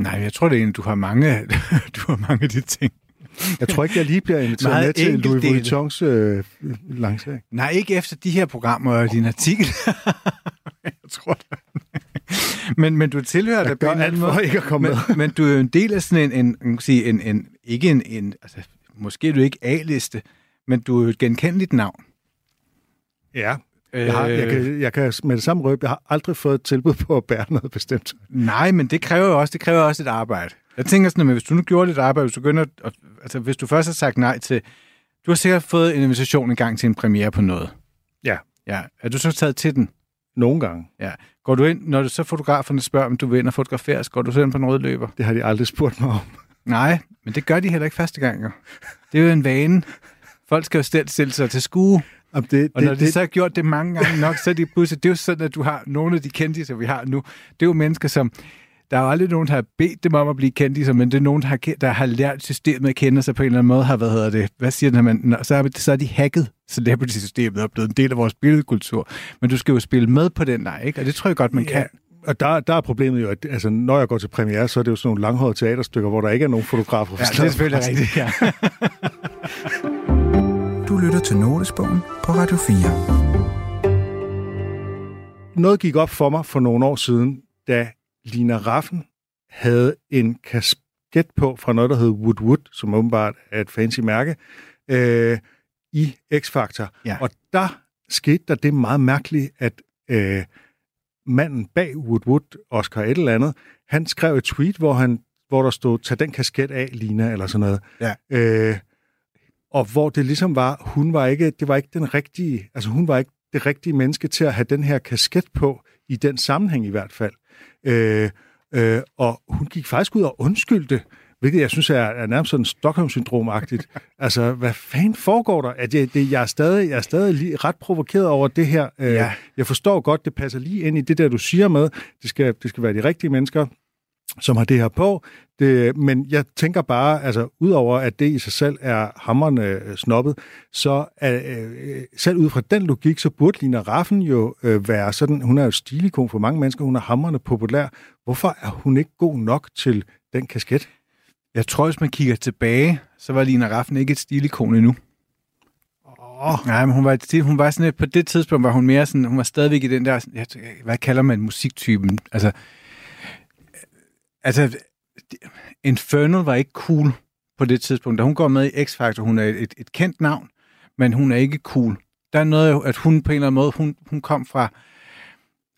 Nej, jeg tror det er egentlig, du har mange, <laughs> du har mange af de ting. Jeg tror ikke, jeg lige bliver inviteret med til Louis Vuittons øh, lancering. Nej, ikke efter de her programmer og din artikel. <laughs> jeg tror det. Men, men du tilhører jeg på en anden måde. ikke at komme men, med. men du er jo en del af sådan en, en, en, en, en ikke en, en altså, måske er du ikke A-liste, men du er jo et genkendeligt navn. Ja, jeg, har, jeg, kan, øh. jeg kan med det samme røbe, jeg har aldrig fået et tilbud på at bære noget bestemt. Nej, men det kræver jo også, det kræver også et arbejde. Jeg tænker sådan, at hvis du nu gjorde dit arbejde, hvis du, begynder, at, altså, hvis du først har sagt nej til... Du har sikkert fået en invitation en gang til en premiere på noget. Ja. Ja. Er du så taget til den? Nogle gange. Ja. Går du ind, når du så fotograferne spørger, om du vil ind og fotograferes, går du så ind på en rød løber? Det har de aldrig spurgt mig om. Nej, men det gør de heller ikke første gang, jo. Det er jo en vane. Folk skal jo stille sig til skue. Om det, Og når de så har gjort det mange gange nok, så er de pludselig... Det er jo sådan, at du har nogle af de kendtiser, vi har nu. Det er jo mennesker, som... Der er jo aldrig nogen, der har bedt dem om at blive kendiser, men det er nogen, der har, der har lært systemet at kende sig på en eller anden måde, har, hvad hedder det, hvad siger den, man, Nå, så, er, så er de hacket celebrity-systemet og blevet en del af vores billedkultur. Men du skal jo spille med på den leg, ikke? Og det tror jeg godt, man kan. Og der, der er problemet jo, at altså, når jeg går til premiere, så er det jo sådan nogle langhårede teaterstykker, hvor der ikke er nogen fotografer. Ja, det er selvfølgelig rigtigt, ja. <laughs> Lytter til Notesbogen på Radio 4. Noget gik op for mig for nogle år siden, da Lina Raffen havde en kasket på fra noget, der hed Wood Wood, som åbenbart er et fancy mærke, øh, i X-Factor. Ja. Og der skete der det meget mærkeligt, at øh, manden bag Wood Wood, Oscar et eller andet, han skrev et tweet, hvor, han, hvor der stod, tag den kasket af, Lina, eller sådan noget. Ja. Øh, og hvor det ligesom var, hun var ikke, det var ikke den rigtige, altså hun var ikke det rigtige menneske til at have den her kasket på, i den sammenhæng i hvert fald. Øh, øh, og hun gik faktisk ud og undskyldte, hvilket jeg synes er, er nærmest sådan Stockholm-syndrom-agtigt. <laughs> altså, hvad fanden foregår der? At jeg, det, jeg er stadig, jeg er stadig lige ret provokeret over det her. Øh, Ja. Jeg forstår godt, det passer lige ind i det der, du siger med, det skal, det skal være de rigtige mennesker, som har det her på. Det, men jeg tænker bare, altså udover at det i sig selv er hammerne øh, snobbet, så er, øh, selv ud fra den logik, så burde Lina Raffen jo øh, være sådan, hun er jo stilikon for mange mennesker, hun er hammerne populær. Hvorfor er hun ikke god nok til den kasket? Jeg tror, hvis man kigger tilbage, så var Lina Raffen ikke et stilikon endnu. Åh, Nej, men hun var, hun var sådan, på det tidspunkt var hun mere sådan, hun var stadigvæk i den der, hvad kalder man musiktypen? Altså, altså, Infernal var ikke cool på det tidspunkt. Da hun går med i X-Factor, hun er et, et kendt navn, men hun er ikke cool. Der er noget, at hun på en eller anden måde, hun, hun kom fra,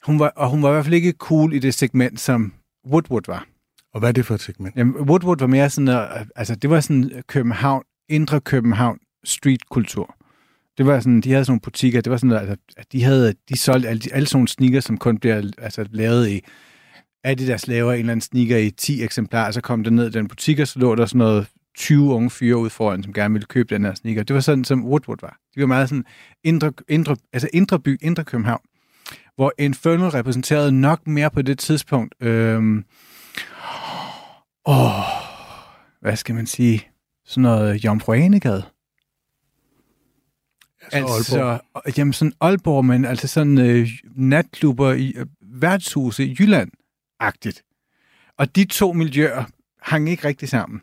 hun var, og hun var i hvert fald ikke cool i det segment, som Woodwood var. og hvad er det for et segment? Jamen, Woodwood var mere sådan, uh, altså det var sådan København, indre København street-kultur. Det var sådan, de havde sådan nogle butikker, det var sådan, altså, de havde, de solgte alle, alle sådan nogle sneakers, som kun bliver altså, lavet i, Adidas laver en eller anden sneaker i 10 eksemplarer, så kom det ned i den butik, og så lå der sådan noget 20 unge fyre ud foran, som gerne ville købe den her sneaker. Det var sådan, som Woodwood var. De var meget sådan indre, indre, altså indre by, indre København, hvor Infernal repræsenterede nok mere på det tidspunkt. Øhm, åh, hvad skal man sige? Sådan noget Jomfru Anegade. Altså, Aalborg. Altså, jamen sådan Aalborg, men altså sådan øh, natklubber i øh, værtshuse i agtigt Og de to miljøer hang ikke rigtig sammen.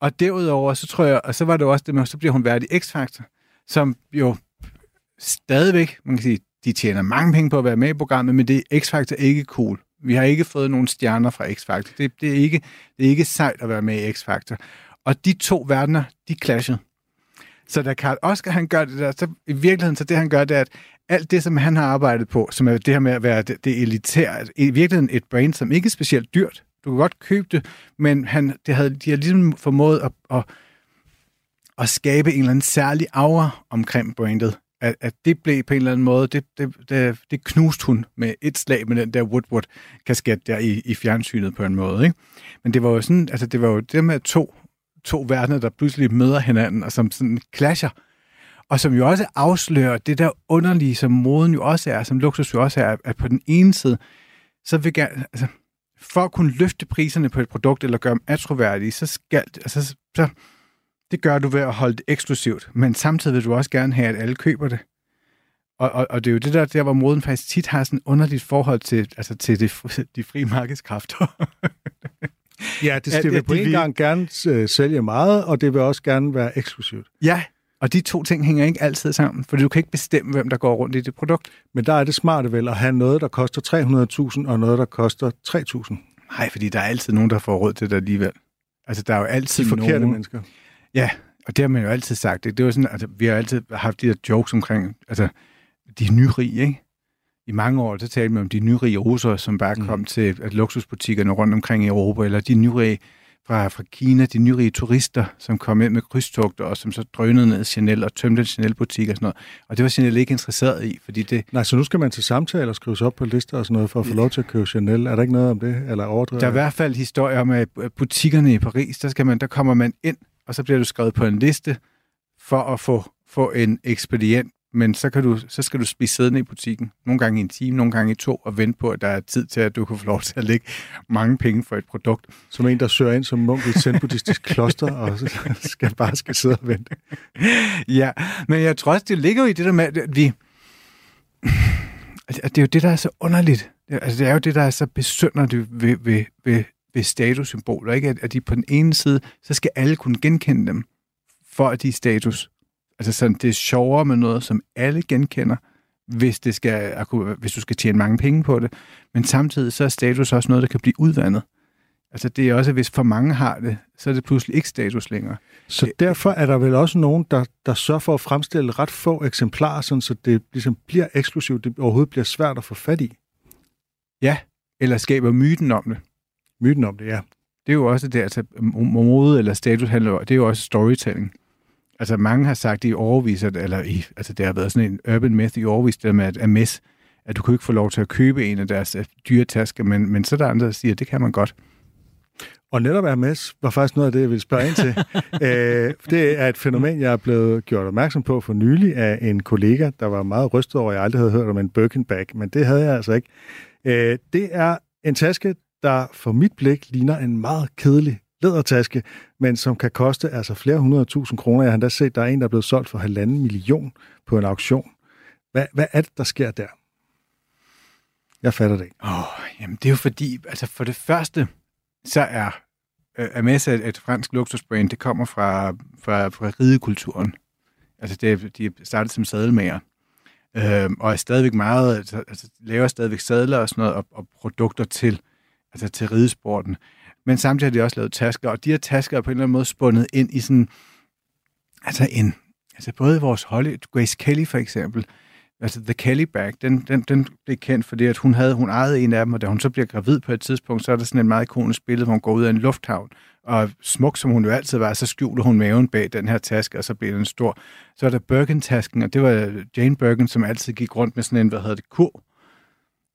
Og derudover, så tror jeg, og så var det også det med, så bliver hun værd i X-Factor, som jo stadigvæk, man kan sige, de tjener mange penge på at være med i programmet, men det er X-Factor ikke cool. Vi har ikke fået nogen stjerner fra X-Factor. Det, det, er ikke, det er ikke sejt at være med i X-Factor. Og de to verdener, de clashede. Så da Karl Oscar han gør det der, så i virkeligheden, så det han gør, det er, at alt det, som han har arbejdet på, som er det her med at være det, det elitære, altså, i virkeligheden et brand, som ikke er specielt dyrt. Du kan godt købe det, men han, det havde, de har ligesom formået at, at, at skabe en eller anden særlig aura omkring brandet. At, at det blev på en eller anden måde, det, det, det, det knuste hun med et slag med den der Woodward-kasket der i, i fjernsynet på en måde. Ikke? Men det var jo sådan, altså det var jo det med to, to verdener, der pludselig møder hinanden, og som sådan clasher. Og som jo også afslører det der underlige, som moden jo også er, som luksus jo også er, at på den ene side, så vil gerne, altså, for at kunne løfte priserne på et produkt, eller gøre dem attroværdige, så skal, altså, så, det gør du ved at holde det eksklusivt, men samtidig vil du også gerne have, at alle køber det. Og, og, og det er jo det der, der, hvor moden faktisk tit har sådan et underligt forhold til, altså til det, <laughs> de frie markedskræfter. Ja, det At- skal vi at på de en vil- gang gerne øh, sælge meget, og det vil også gerne være eksklusivt. ja, og de to ting hænger ikke altid sammen, for du kan ikke bestemme, hvem der går rundt i det produkt. Men der er det smarte vel at have noget, der koster 300.000, og noget, der koster 3.000. Nej, fordi der er altid nogen, der får råd til det alligevel. Altså, der er jo altid De forkerte nogen... mennesker. Ja, og det har man jo altid sagt. Ikke? Det var sådan, altså, vi har altid haft de der jokes omkring, altså, de nyrige, ikke? I mange år, så talte man om de nyrige russere, som bare Mm. kom til at luksusbutikkerne rundt omkring i Europa, eller de nyrige fra, fra Kina, de nyrige turister, som kom ind med krydstogter, og som så drønede ned Chanel og tømte en Chanel-butik og sådan noget. Og det var Chanel ikke interesseret i, fordi det... Nej, så nu skal man til samtaler og skrives op på lister og sådan noget, for at få lov til at købe Chanel. Er der ikke noget om det, eller overdriver? Der er i hvert fald historier om, at butikkerne i Paris, der, skal man, der kommer man ind, og så bliver du skrevet på en liste for at få, få en ekspedient men så, kan du, så skal du spise siddende i butikken, nogle gange i en time, nogle gange i to, og vente på, at der er tid til, at du kan få lov til at lægge mange penge for et produkt. Som en, der søger ind som munk i et zen-buddhistisk kloster, og skal bare skal sidde og vente. Ja, men jeg tror også, det ligger jo i det der med, at vi... At det er jo det, der er så underligt. Altså, det er jo det, der er så besynderligt ved, ved, ved, ved statussymboler, ikke? At, at de på den ene side, så skal alle kunne genkende dem, for at de er status. Altså sådan, det er sjovere med noget, som alle genkender, hvis, det skal, hvis du skal tjene mange penge på det. Men samtidig så er status også noget, der kan blive udvandet. Altså det er også, hvis for mange har det, så er det pludselig ikke status længere. Så derfor er der vel også nogen, der, der sørger for at fremstille ret få eksemplarer, sådan, så det ligesom bliver eksklusivt, det overhovedet bliver svært at få fat i. Ja, eller skaber myten om det. Myten om det, ja. Det er jo også det, altså mode eller status handler det er jo også storytelling. Altså mange har sagt i overvis, at, eller i, altså det har været sådan en urban myth i overvis, det med, at Ames, at du kunne ikke få lov til at købe en af deres uh, dyre tasker, men, men så er der andre, der siger, at det kan man godt. Og netop Hermes var faktisk noget af det, jeg ville spørge ind til. Æh, <laughs> det er et fænomen, jeg er blevet gjort opmærksom på for nylig af en kollega, der var meget rystet over, at jeg aldrig havde hørt om en Birkin bag, men det havde jeg altså ikke. Æh, det er en taske, der for mit blik ligner en meget kedelig lædertaske, men som kan koste altså flere hundrede tusind kroner. Jeg har endda set, der er en, der er blevet solgt for halvanden million på en auktion. Hvad, hvad er det, der sker der? Jeg fatter det ikke. Oh, jamen, det er jo fordi, altså for det første, så er øh, uh, Hermes et, et fransk luksusbrand. Det kommer fra, fra, fra ridekulturen. Altså, det, de startede som sadelmager. Øh, og er stadigvæk meget, altså, altså, laver stadigvæk sadler og sådan noget, og, og produkter til, altså til ridesporten men samtidig har de også lavet tasker, og de her tasker er på en eller anden måde spundet ind i sådan, altså en, altså både vores Holly, Grace Kelly for eksempel, altså The Kelly Bag, den, den, den blev kendt, fordi at hun, havde, hun ejede en af dem, og da hun så bliver gravid på et tidspunkt, så er der sådan et meget ikonisk billede, hvor hun går ud af en lufthavn, og smuk som hun jo altid var, så skjuler hun maven bag den her taske, og så bliver den stor. Så er der Birkin-tasken, og det var Jane Birkin, som altid gik rundt med sådan en, hvad hedder det, kur,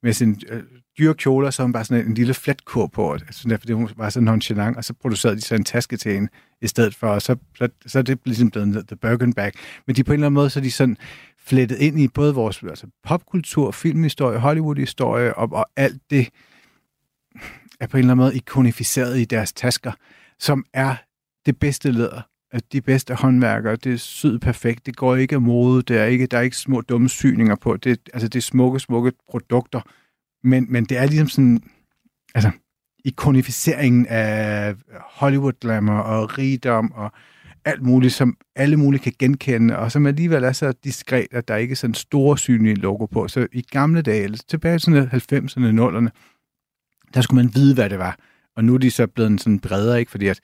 med sin øh, dyre kjoler, så hun bare sådan en, en lille flatkur på, altså, fordi hun var så nonchalant, og så producerede de så en taske til hende i stedet for, og så, så, så er det ligesom blevet The Birkin Bag. Men de på en eller anden måde, så er de sådan flettet ind i både vores altså popkultur, filmhistorie, Hollywood-historie, og, og alt det er på en eller anden måde ikonificeret i deres tasker, som er det bedste læder at de bedste håndværkere, det er syd perfekt, det går ikke af mode, det er ikke, der er ikke små dumme syninger på, det, altså det er smukke, smukke produkter, men, men det er ligesom sådan, altså, ikonificeringen af Hollywood glamour og rigdom og alt muligt, som alle mulige kan genkende, og som alligevel er så diskret, at der ikke er sådan store synlige logo på. Så i gamle dage, eller tilbage i 90'erne, 0'erne, der skulle man vide, hvad det var. Og nu er de så blevet sådan bredere, ikke? Fordi at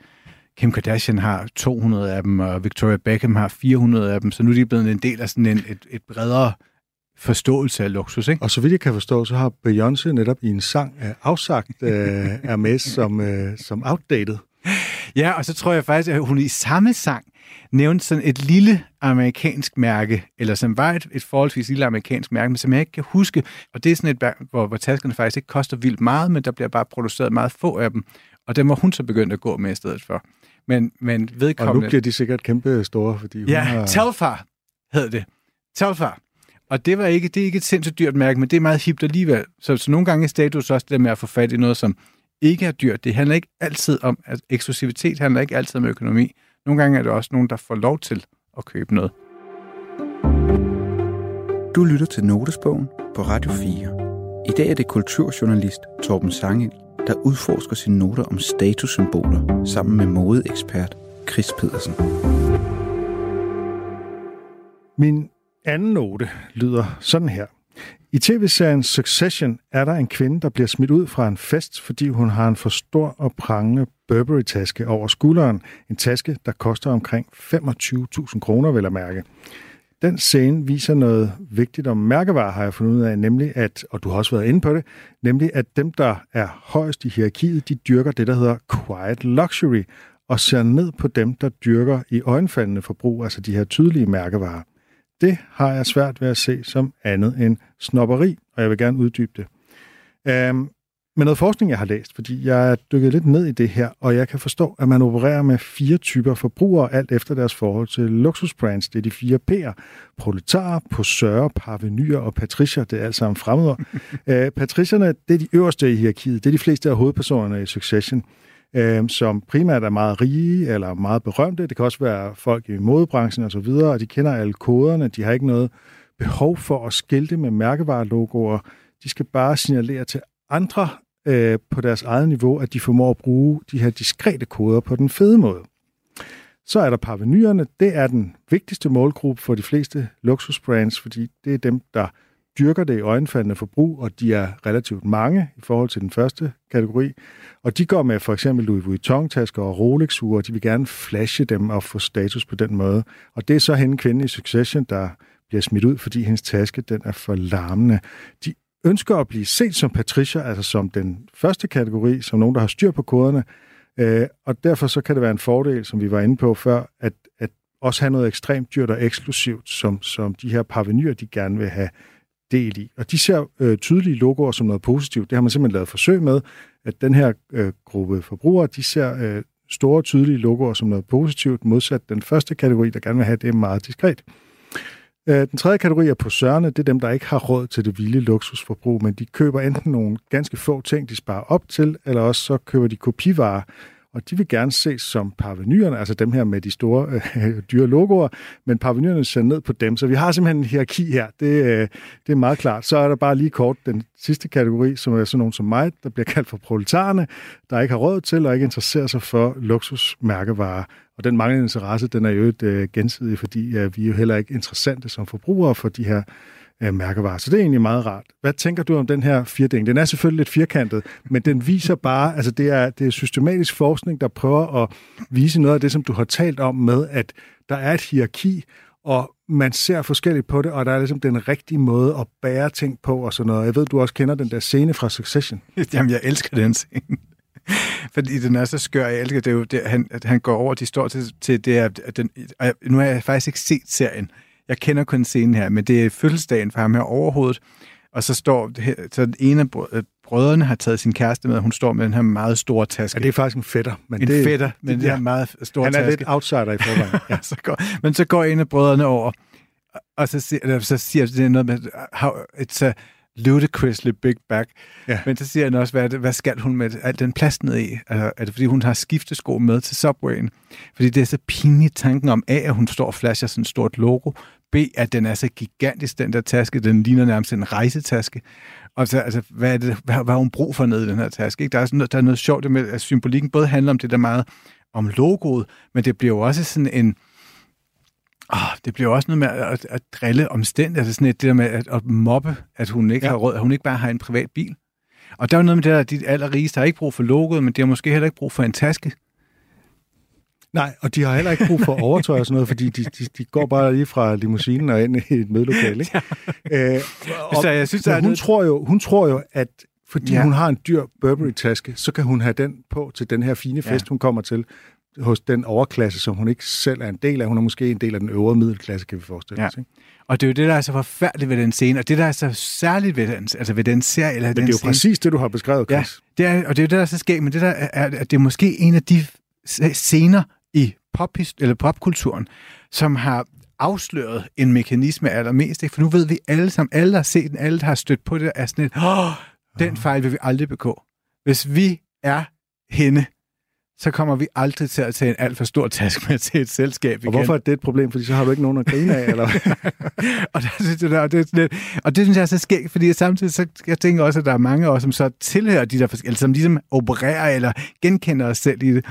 Kim Kardashian har 200 af dem, og Victoria Beckham har 400 af dem, så nu er de blevet en del af sådan en, et, et bredere forståelse af luksus. Ikke? Og så vidt jeg kan forstå, så har Beyoncé netop i en sang uh, afsagt <laughs> uh, Hermes som, uh, som outdated. Ja, og så tror jeg faktisk, at hun i samme sang nævnte sådan et lille amerikansk mærke, eller som var et, et forholdsvis lille amerikansk mærke, men som jeg ikke kan huske. Og det er sådan et mærke, hvor, hvor taskerne faktisk ikke koster vildt meget, men der bliver bare produceret meget få af dem. Og dem var hun så begyndt at gå med i stedet for. Men, men vedkommende... Og nu bliver de sikkert kæmpe store, fordi hun Ja, har... Telfar hed det. Telfar. Og det, var ikke, det er ikke et sindssygt dyrt mærke, men det er meget hipt alligevel. Så, så nogle gange er status også det der med at få fat i noget, som ikke er dyrt. Det handler ikke altid om, at eksklusivitet handler ikke altid om økonomi. Nogle gange er det også nogen, der får lov til at købe noget. Du lytter til Notesbogen på Radio 4. I dag er det kulturjournalist Torben Sangel, der udforsker sine noter om statussymboler sammen med modeekspert Chris Pedersen. Min anden note lyder sådan her. I tv-serien Succession er der en kvinde, der bliver smidt ud fra en fest, fordi hun har en for stor og prangende Burberry-taske over skulderen. En taske, der koster omkring 25.000 kroner, vil jeg mærke. den scene viser noget vigtigt om mærkevarer, har jeg fundet ud af, nemlig at, og du har også været inde på det, nemlig at dem, der er højst i hierarkiet, de dyrker det, der hedder quiet luxury, og ser ned på dem, der dyrker i øjenfaldende forbrug, altså de her tydelige mærkevarer. Det har jeg svært ved at se som andet end snopperi, og jeg vil gerne uddybe det. Um, med noget forskning, jeg har læst, fordi jeg er dykket lidt ned i det her, og jeg kan forstå, at man opererer med fire typer forbrugere, alt efter deres forhold til luksusbrands. Det er de fire P'er. Proletarer, posører, parvenyer og patricier. Det er alt sammen fremmede. uh, <laughs> patricierne, det er de øverste i hierarkiet. Det er de fleste af hovedpersonerne i Succession øh, som primært er meget rige eller meget berømte. Det kan også være folk i modebranchen osv., og, og de kender alle koderne. De har ikke noget behov for at skilte med mærkevarelogoer. De skal bare signalere til andre øh, på deres eget niveau, at de formår at bruge de her diskrete koder på den fede måde. Så er der parvenyerne. Det er den vigtigste målgruppe for de fleste luksusbrands, fordi det er dem, der dyrker det i øjenfaldende forbrug, og de er relativt mange i forhold til den første kategori. Og de går med for eksempel Louis Vuitton-tasker og Rolex-ure, og de vil gerne flashe dem og få status på den måde. Og det er så hende kvinde i Succession, der bliver smidt ud, fordi hendes taske den er for larmende. De ønsker at blive set som Patricia, altså som den første kategori, som nogen, der har styr på koderne. Øh, og derfor så kan det være en fordel, som vi var inde på før, at, at også have noget ekstremt dyrt og eksklusivt, som, som de her parvenyer, de gerne vil have del i. Og de ser øh, tydelige logoer som noget positivt. Det har man simpelthen lavet forsøg med, at den her øh, gruppe forbrugere, de ser øh, store, tydelige logoer som noget positivt, modsat den første kategori, der gerne vil have det meget diskret. Øh, den tredje kategori er posørerne. Det er dem, der ikke har råd til det vilde luksusforbrug, men de køber enten nogle ganske få ting, de sparer op til, eller også så køber de kopivarer, og de vil gerne ses som parvenyerne, altså dem her med de store øh, <laughs> dyre logoer, men parvenyerne ser ned på dem. Så vi har simpelthen en hierarki her. Det, øh, det er meget klart. Så er der bare lige kort den sidste kategori, som er sådan nogen som mig, der bliver <laughs> kaldt for proletarerne, der ikke har råd til og ikke interesserer sig for luksusmærkevarer. Og den manglende interesse, den er jo et øh, gensidig, fordi øh, vi er jo heller ikke interessante som forbrugere for de her øh, mærkevarer. Så det er egentlig meget rart. Hvad tænker du om den her firdeling? Den er selvfølgelig lidt firkantet, men den viser bare, altså det er, det er systematisk forskning, der prøver at vise noget af det, som du har talt om med, at der er et hierarki, og man ser forskelligt på det, og der er ligesom den rigtige måde at bære ting på og sådan noget. Jeg ved, du også kender den der scene fra Succession. <laughs> Jamen, jeg elsker den scene. <laughs> Fordi den er så skør. Jeg elsker det jo, det, han, at han går over, de står til, til det, at den, nu har jeg faktisk ikke set serien, jeg kender kun scenen her, men det er fødselsdagen for ham her overhovedet. Og så står så den ene af øh, brødrene har taget sin kæreste med, og hun står med den her meget store taske. Ja, det er faktisk en fætter. Men en det, fætter, men det, det er meget store Han er taske. lidt outsider i forvejen. <laughs> Ja. så går, men så går en af brødrene over, og så siger, så siger det noget med, how, it's a ludicrously big bag. Ja. Men så siger han også, hvad, det, hvad skal hun med al den plads ned i? Er, er det fordi, hun har skiftesko med til Subwayen? Fordi det er så pinligt tanken om A, at hun står og flasher sådan et stort logo, B, at den er så gigantisk, den der taske. Den ligner nærmest en rejsetaske. Og så, altså, hvad, er det, hvad, hvad har hun brug for nede i den her taske? Ikke? Der, er sådan noget, der er noget sjovt med, at symbolikken både handler om det der meget om logoet, men det bliver jo også sådan en... Oh, det bliver også noget med at, at, at drille omstændigt, altså sådan et, det der med at, at mobbe, at hun ikke ja. har råd, at hun ikke bare har en privat bil. Og der er jo noget med det der, at de allerrigeste har ikke brug for logoet, men de har måske heller ikke brug for en taske. Nej, og de har heller ikke brug for overtøj og sådan noget, fordi de, de, de går bare lige fra limousinen og ind i et mødelokale. Ikke? Ja. Øh, og, så jeg synes, der hun, noget... tror jo, hun tror jo, at fordi ja. hun har en dyr Burberry-taske, så kan hun have den på til den her fine fest, ja. hun kommer til hos den overklasse, som hun ikke selv er en del af. Hun er måske en del af den øvre middelklasse, kan vi forestille ja. os. Ikke? Og det er jo det, der er så forfærdeligt ved den scene, og det, der er så særligt ved den, altså ved den serie. Eller Men den det er jo scene. præcis det, du har beskrevet, Chris. Ja, det er, og det er jo det, der er så skægt, men det der er, at det er måske en af de scener i pop eller popkulturen, som har afsløret en mekanisme allermest. Ikke? For nu ved vi alle sammen, alle der har set den, alle der har stødt på det, er sådan et, oh, den fejl vil vi aldrig begå. Hvis vi er hende, så kommer vi aldrig til at tage en alt for stor task med til et selskab igen. Og hvorfor er det et problem? Fordi så har du ikke nogen at grine af, eller <laughs> og, det, det, og, det, det, og det synes jeg er så skægt, fordi samtidig så jeg tænker også, at der er mange af os, som så tilhører de der forskellige, som ligesom opererer eller genkender os selv i det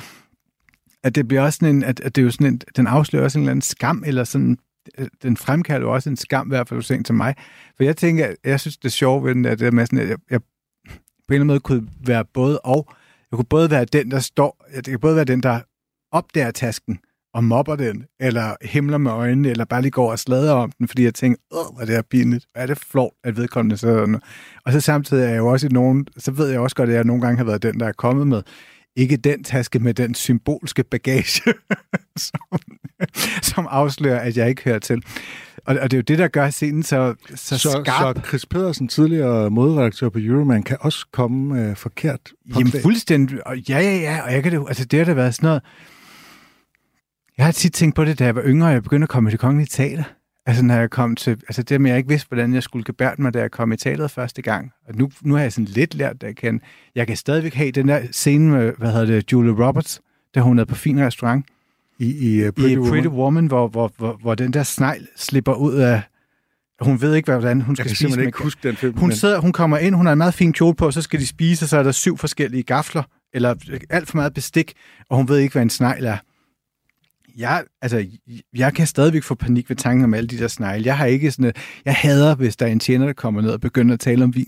at det bliver også sådan en, at, at det er jo sådan en, den afslører også en eller anden skam, eller sådan, øh, den fremkalder jo også en skam, i hvert fald hos til mig. For jeg tænker, jeg synes, det er sjovt ved den, at, det med sådan, at jeg, jeg, på en eller anden måde kunne være både og. Jeg kunne både være den, der står, jeg kan både være den, der opdager tasken, og mobber den, eller himler med øjnene, eller bare lige går og slader om den, fordi jeg tænker, åh, hvor det her pinligt, er det flot, at vedkommende så... Og så samtidig er jeg jo også i nogen, så ved jeg også godt, at jeg nogle gange har været den, der er kommet med, ikke den taske med den symbolske bagage, <laughs> som, som afslører, at jeg ikke hører til. Og, og det er jo det, der gør scenen så, så, så skarp. Så Chris Pedersen, tidligere modredaktør på Euroman, kan også komme øh, forkert på Jamen fuldstændig. Og ja, ja, ja. Og jeg kan det, altså, det har da været sådan noget... Jeg har tit tænkt på det, da jeg var yngre, og jeg begyndte at komme til kongelige teater. Altså, når jeg kom til... Altså, det med, jeg ikke vidste, hvordan jeg skulle gebære mig, da jeg kom i teateret første gang. Og nu, nu har jeg sådan lidt lært det, jeg kan. Jeg kan stadigvæk have den der scene med, hvad hedder det, Julia Roberts, da hun er på fin restaurant. I, i, uh, Pretty, I Pretty Woman, Woman hvor, hvor, hvor, hvor den der snegl slipper ud af... Hun ved ikke, hvordan hun skal jeg kan spise. med- ikke huske den film. Hun, sidder, hun kommer ind, hun har en meget fin kjole på, så skal de spise, og så er der syv forskellige gafler, eller alt for meget bestik, og hun ved ikke, hvad en snegl er. Jeg, altså, jeg kan stadigvæk få panik ved tanken om alle de der snegle. Jeg har ikke sådan et, jeg hader, hvis der er en tjener, der kommer ned og begynder at tale om vin.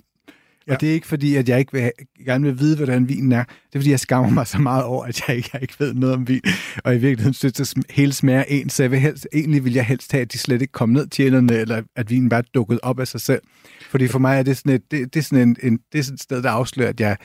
Ja. Og det er ikke fordi, at jeg ikke vil, gerne vil vide, hvordan vinen er. Det er fordi, jeg skammer mig så meget over, at jeg ikke, jeg ikke ved noget om vin. Og i virkeligheden synes, det hele smager ens. Så jeg vil helst, egentlig vil jeg helst have, at de slet ikke kom ned tjenerne, eller at vinen bare dukket op af sig selv. Fordi for mig er det sådan et, det, det er sådan en, en, det er sådan et sted, der afslører, at jeg,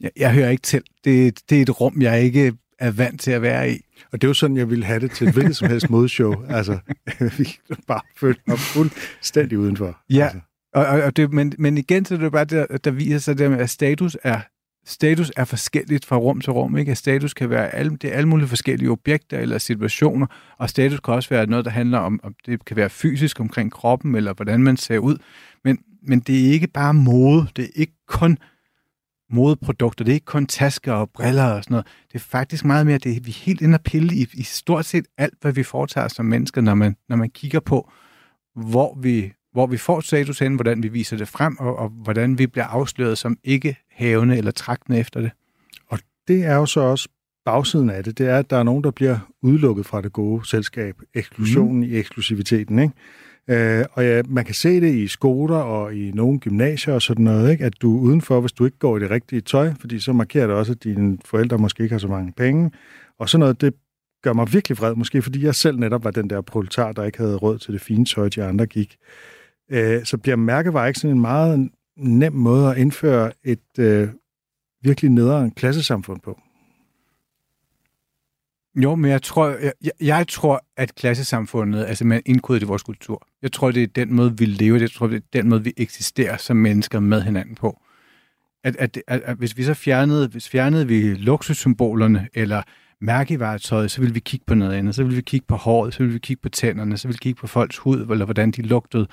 jeg, jeg hører ikke til. Det, det er et rum, jeg ikke er vant til at være i. Og det er jo sådan, jeg ville have det til et hvilket som helst modeshow. <laughs> Altså, <laughs> vi bare følte mig fuldstændig udenfor. Ja. Altså. Og, og, det, men, men igen, så er det bare det, der, der viser sig det med, at status er, status er forskelligt fra rum til rum. Ikke? At status kan være alle, det er alle mulige forskellige objekter eller situationer, og status kan også være noget, der handler om, om det kan være fysisk omkring kroppen, eller hvordan man ser ud. Men, men det er ikke bare mode, det er ikke kun modeprodukter, det er ikke kun tasker og briller og sådan noget. Det er faktisk meget mere, det er, vi er helt inde og pille i, i stort set alt, hvad vi foretager som mennesker, når man, når man kigger på, hvor vi, hvor vi får status hen, hvordan vi viser det frem, og, og hvordan vi bliver afsløret som ikke havende eller tragtende efter det. Det er jo så også bagsiden af det. Det er, at der er nogen, der bliver udelukket fra det gode selskab. Eksklusionen mm. i eksklusiviteten, ikke? Øh, og ja, man kan se det i skoler og i nogle gymnasier og sådan noget, ikke? at du udenfor, hvis du ikke går i det rigtige tøj, fordi så markerer det også, at dine forældre måske ikke har så mange penge. Og sådan noget, det gør mig virkelig vred, måske fordi jeg selv netop var den der proletar, der ikke havde råd til det fine tøj, de andre gik. Øh, så bliver mærkevarer ikke sådan en meget nem måde at indføre et øh, virkelig nederen klassesamfund på. Jo, men jeg tror, jeg, jeg- tror, at klassesamfundet er simpelthen indkodet i vores kultur. Jeg tror, det er den måde, vi lever. Jeg tror, det er den måde, vi eksisterer som mennesker med hinanden på. At, at, at, at hvis vi så fjernede, hvis fjernede vi luksussymbolerne eller mærkevaretøjet, så ville vi kigge på noget andet. Så ville vi kigge på håret, så ville vi kigge på tænderne, så ville vi kigge på folks hud, eller hvordan de lugtede.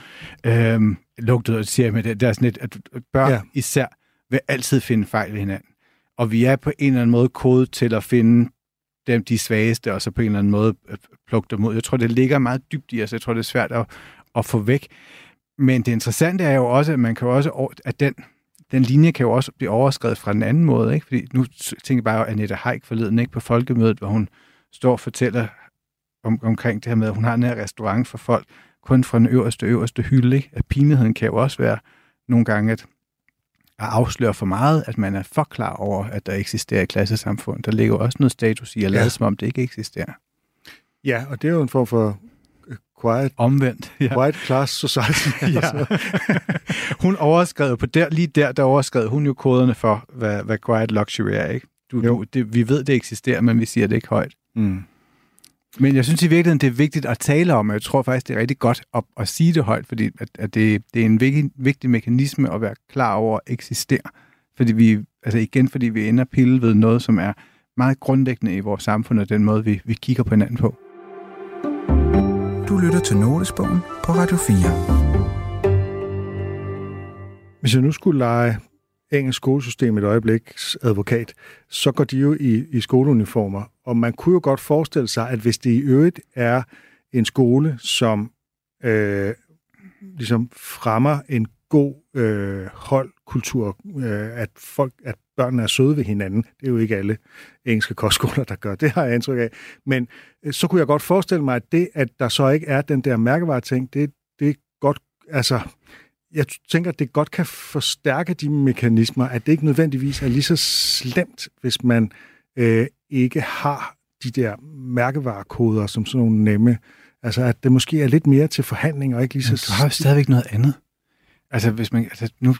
Øhm, lugtede, det siger jeg med det, der er sådan lidt, at børn ja. især vil altid finde fejl ved hinanden. Og vi er på en eller anden måde kodet til at finde dem, de svageste, og så på en eller anden måde øh, plukke dem ud. Jeg tror, det ligger meget dybt i os. Jeg tror, det er svært at, at få væk. Men det interessante er jo også, at man kan også, at den, den linje kan jo også blive overskrevet fra den anden måde. Ikke? Fordi nu tænker jeg bare, at Annette Haik forleden ikke på folkemødet, hvor hun står og fortæller om, omkring det her med, at hun har en her restaurant for folk, kun fra den øverste, øverste hylde. Ikke? At pinligheden kan jo også være nogle gange, at at afsløre for meget, at man er for klar over, at der eksisterer et klassesamfund. Der ligger jo også noget status i at lade Ja. som om det ikke eksisterer. Ja, og det er jo en form for øh, quiet, Omvendt. Ja. white class society. <laughs> ja. <laughs> hun overskred på der, lige der, der overskred hun jo koderne for, hvad, hvad quiet luxury er, ikke? Du, Jo. du, det, vi ved, det eksisterer, men vi siger det ikke højt. Mm. Men jeg synes i virkeligheden, det er vigtigt at tale om, og jeg tror faktisk, det er rigtig godt at, at sige det højt, fordi at, at det, det er en vigtig, vigtig mekanisme at være klar over at eksistere. Fordi vi, altså igen, fordi vi ender pille ved noget, som er meget grundlæggende i vores samfund, og den måde, vi, vi kigger på hinanden på. Du lytter til Notesbogen på Radio 4. Hvis jeg nu skulle lege engelsk skolesystem et øjebliks advokat, så går de jo i, i skoleuniformer. Og man kunne jo godt forestille sig, at hvis det i øvrigt er en skole, som øh, ligesom fremmer en god øh, holdkultur, øh, at folk, at børnene er søde ved hinanden. Det er jo ikke alle engelske kostskoler, der gør. Det har jeg indtryk af. Men øh, så kunne jeg godt forestille mig, at det, at der så ikke er den der mærkevare-ting, det, det er godt, altså, jeg tænker, at det godt kan forstærke de mekanismer, at det ikke nødvendigvis er lige så slemt, hvis man øh, ikke har de der mærkevarekoder som sådan nogle nemme. Altså, at det måske er lidt mere til forhandling, og ikke lige så... Men du har jo stadigvæk noget andet. Altså, hvis man... Altså, nu,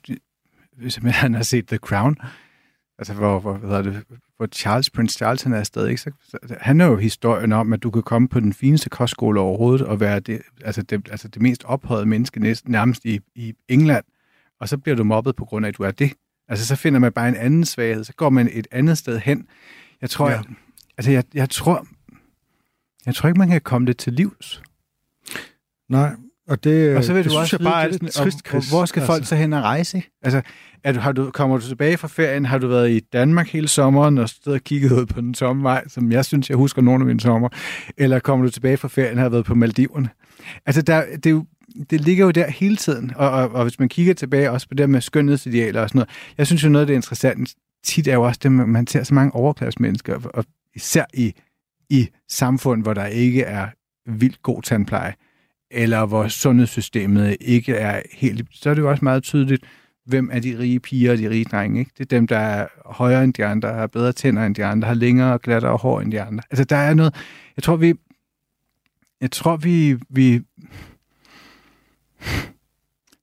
hvis man har set The Crown, altså, hvor, hvor, hvad det, hvor Charles, Prince Charles, han er stadig, ikke? Så, så, han er jo historien om, at du kan komme på den fineste kostskole overhovedet, og være det, altså det, altså det mest ophøjede menneske næsten, nærmest i, i England, og så bliver du mobbet på grund af, at du er det. Altså, så finder man bare en anden svaghed, så går man et andet sted hen. Jeg tror, ja. jeg, altså, jeg, jeg tror, jeg tror ikke, man kan komme det til livs. Nej, og det, og så vil det du også jeg bare er lidt sådan, trist, og, Chris. hvor skal folk altså. så hen og rejse? Altså, er du, har du, kommer du tilbage fra ferien? Har du været i Danmark hele sommeren og stået og kigget ud på den tomme vej, som jeg synes, jeg husker nogle af mine sommer? Eller kommer du tilbage fra ferien og har været på Maldiverne? Altså, der, det, er jo, det ligger jo der hele tiden. Og, og, og hvis man kigger tilbage også på det med skønhedsidealer og sådan noget, jeg synes jo noget af det interessante tit er jo også det, man ser så mange overklassmennesker, og især i, i samfund, hvor der ikke er vildt god tandpleje, eller hvor sundhedssystemet ikke er helt... Så er det jo også meget tydeligt, hvem er de rige piger og de rige drenge. Ikke? Det er dem, der er højere end de andre, har bedre tænder end de andre, har længere og glattere hår end de andre. Altså, der er noget... Jeg tror, vi... Jeg tror, vi... vi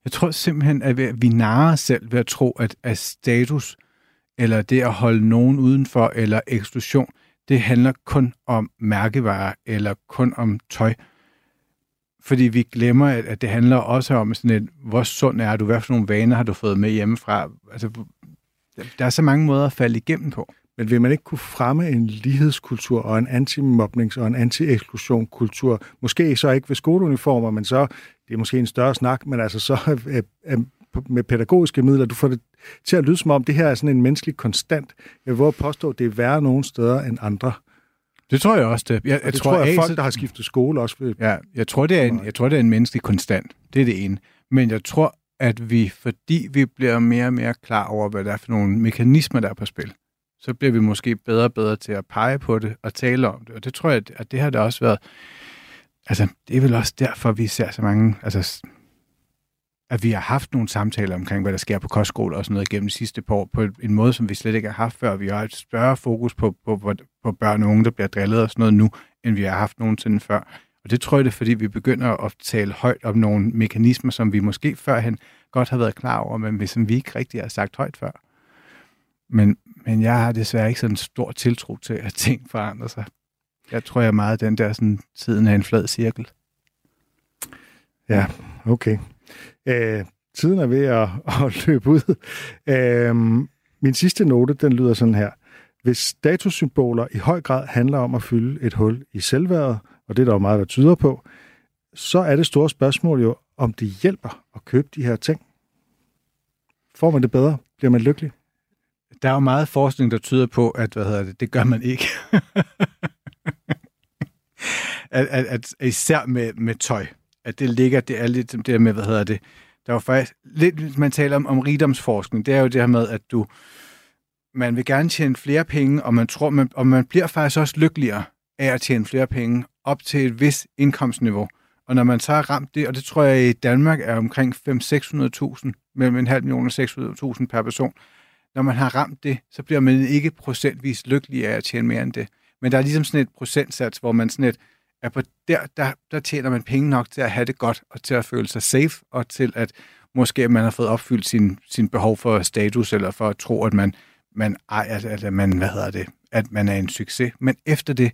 jeg tror simpelthen, at vi- narrer narer os selv ved at tro, at, at status, eller det at holde nogen udenfor, eller eksklusion, det handler kun om mærkevarer, eller kun om tøj. Fordi vi glemmer, at, at det handler også om sådan et, hvor sund er du, hvad for nogle vaner har du fået med hjemmefra. Altså, der er så mange måder at falde igennem på. Men vil man ikke kunne fremme en lighedskultur og en anti-mobnings- og en anti-eksklusion-kultur? Måske så ikke ved skoleuniformer, men så, det er måske en større snak, men altså så øh, øh med pædagogiske midler, du får det til at lyde som om, det her er sådan en menneskelig konstant. Jeg vil påstå, at det er værre nogle steder end andre. Det tror jeg også, det. Jeg, Og det tror jeg, A, folk, der har skiftet skole også vil. Ja, jeg tror, det er en, jeg tror, det er en menneskelig konstant. Det er det ene. Men jeg tror, at vi, fordi vi bliver mere og mere klar over, hvad der er for nogle mekanismer, der er på spil, så bliver vi måske bedre og bedre til at pege på det og tale om det. Og det tror jeg, at det har da også været... Altså, det er vel også derfor, vi ser så mange... Altså, at vi har haft nogle samtaler omkring, hvad der sker på kostskoler og sådan noget gennem de sidste par år, på en måde, som vi slet ikke har haft før. Vi har et større fokus på, på, på, på børn og unge, der bliver drillet og sådan noget nu, end vi har haft nogensinde før. Og det tror jeg, det er, fordi vi begynder at tale højt om nogle mekanismer, som vi måske førhen godt har været klar over, men som vi ikke rigtig har sagt højt før. Men, men jeg har desværre ikke sådan en stor tiltro til, at ting forandrer sig. Jeg tror, jeg er meget den der sådan, tiden af en flad cirkel. Ja, okay. Øh, tiden er ved at, <laughs> at løbe ud. Øh, min sidste note, den lyder sådan her. Hvis statussymboler i høj grad handler om at fylde et hul i selvværdet, og det er der jo meget, der tyder på, så er det store spørgsmål jo, om det hjælper at købe de her ting. Får man det bedre? Bliver man lykkelig? Der er jo meget forskning, der tyder på, at hvad hedder det, det gør man ikke. <laughs> at, at, at, især med, med tøj. At det ligger, det er lidt det der med, hvad hedder det, der var faktisk lidt, man taler om, om rigdomsforskning, det er jo det her med, at du, man vil gerne tjene flere penge, og man tror, man, og man bliver faktisk også lykkeligere af at tjene flere penge op til et vis indkomstniveau. Og når man så har ramt det, og det tror jeg i Danmark er omkring 5-600.000, mellem en halv million og 600.000 per person, når man har ramt det, så bliver man ikke procentvis lykkelig af at tjene mere end det. Men der er ligesom sådan et procentsats, hvor man sådan et, er på der, der, der tjener man penge nok til at have det godt, og til at føle sig safe, og til at måske man har fået opfyldt sin, sin behov for status, eller for at tro, at man, man, ejer, at, at man, hvad hedder det, at man er en succes. Men efter det,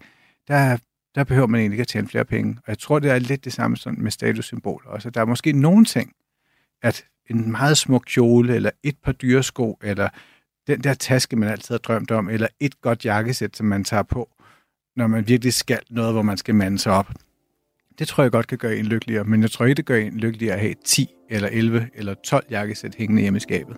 der, der behøver man egentlig ikke at tjene flere penge. Og jeg tror, det er lidt det samme sådan med statussymboler også. Der er måske nogle ting, at en meget smuk kjole, eller et par dyresko, eller den der taske, man altid har drømt om, eller et godt jakkesæt, som man tager på, når man virkelig skal noget, hvor man skal mande sig op. Det tror jeg godt kan gøre en lykkeligere, men jeg tror ikke, det gør en lykkeligere at have 10 eller 11 eller 12 jakkesæt hængende hjemme i skabet.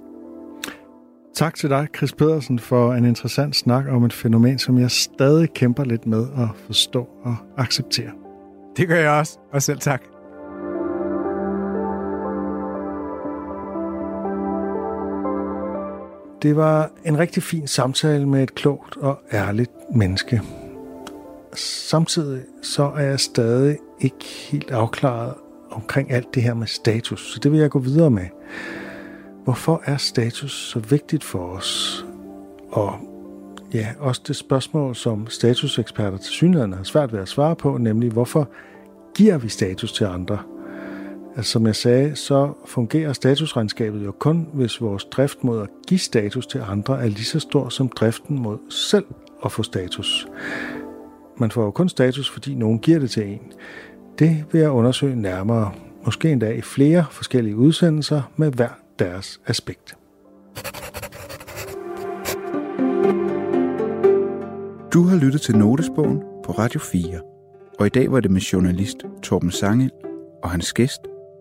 Tak til dig, Chris Pedersen, for en interessant snak om et fænomen, som jeg stadig kæmper lidt med at forstå og acceptere. Det gør jeg også, og selv tak. Det var en rigtig fin samtale med et klogt og ærligt menneske. Samtidig så er jeg stadig ikke helt afklaret omkring alt det her med status, så det vil jeg gå videre med. Hvorfor er status så vigtigt for os? Og ja, også det spørgsmål, som statuseksperter til synligheden har svært ved at svare på, nemlig hvorfor giver vi status til andre? Altså, som jeg sagde, så fungerer statusregnskabet jo kun, hvis vores drift mod at give status til andre er lige så stor som driften mod selv at få status. Man får jo kun status, fordi nogen giver det til en. Det vil jeg undersøge nærmere, måske endda i flere forskellige udsendelser med hver deres aspekt. Du har lyttet til Notesbogen på Radio 4, og i dag var det med journalist Torben Sangel og hans gæst,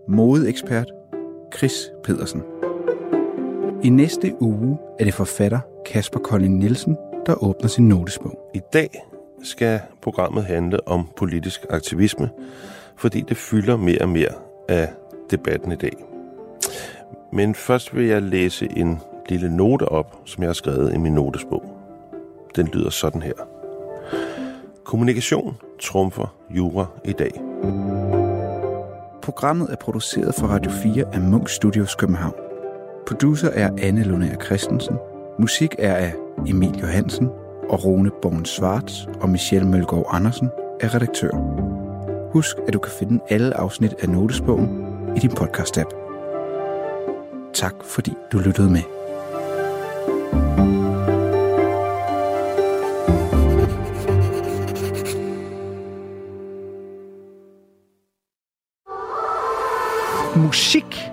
modeekspert Chris Pedersen. I næste uge er det forfatter Kasper Kolding Nielsen, der åbner sin notesbog. I dag skal programmet handle om politisk aktivisme, fordi det fylder mere og mere af debatten i dag. Men først vil jeg læse en lille note op, som jeg har skrevet i min notesbog. Den lyder sådan her. Kommunikation trumfer jura i dag. Programmet er produceret for Radio 4 af Munk Studios København. Producer er Anne Lunær Christensen. Musik er af Emil Johansen og Rune Born Svarts og Michelle Mølgaard Andersen er redaktør. Husk, at du kan finde alle afsnit af Notesbogen i din podcast-app. Tak fordi du lyttede med. Musik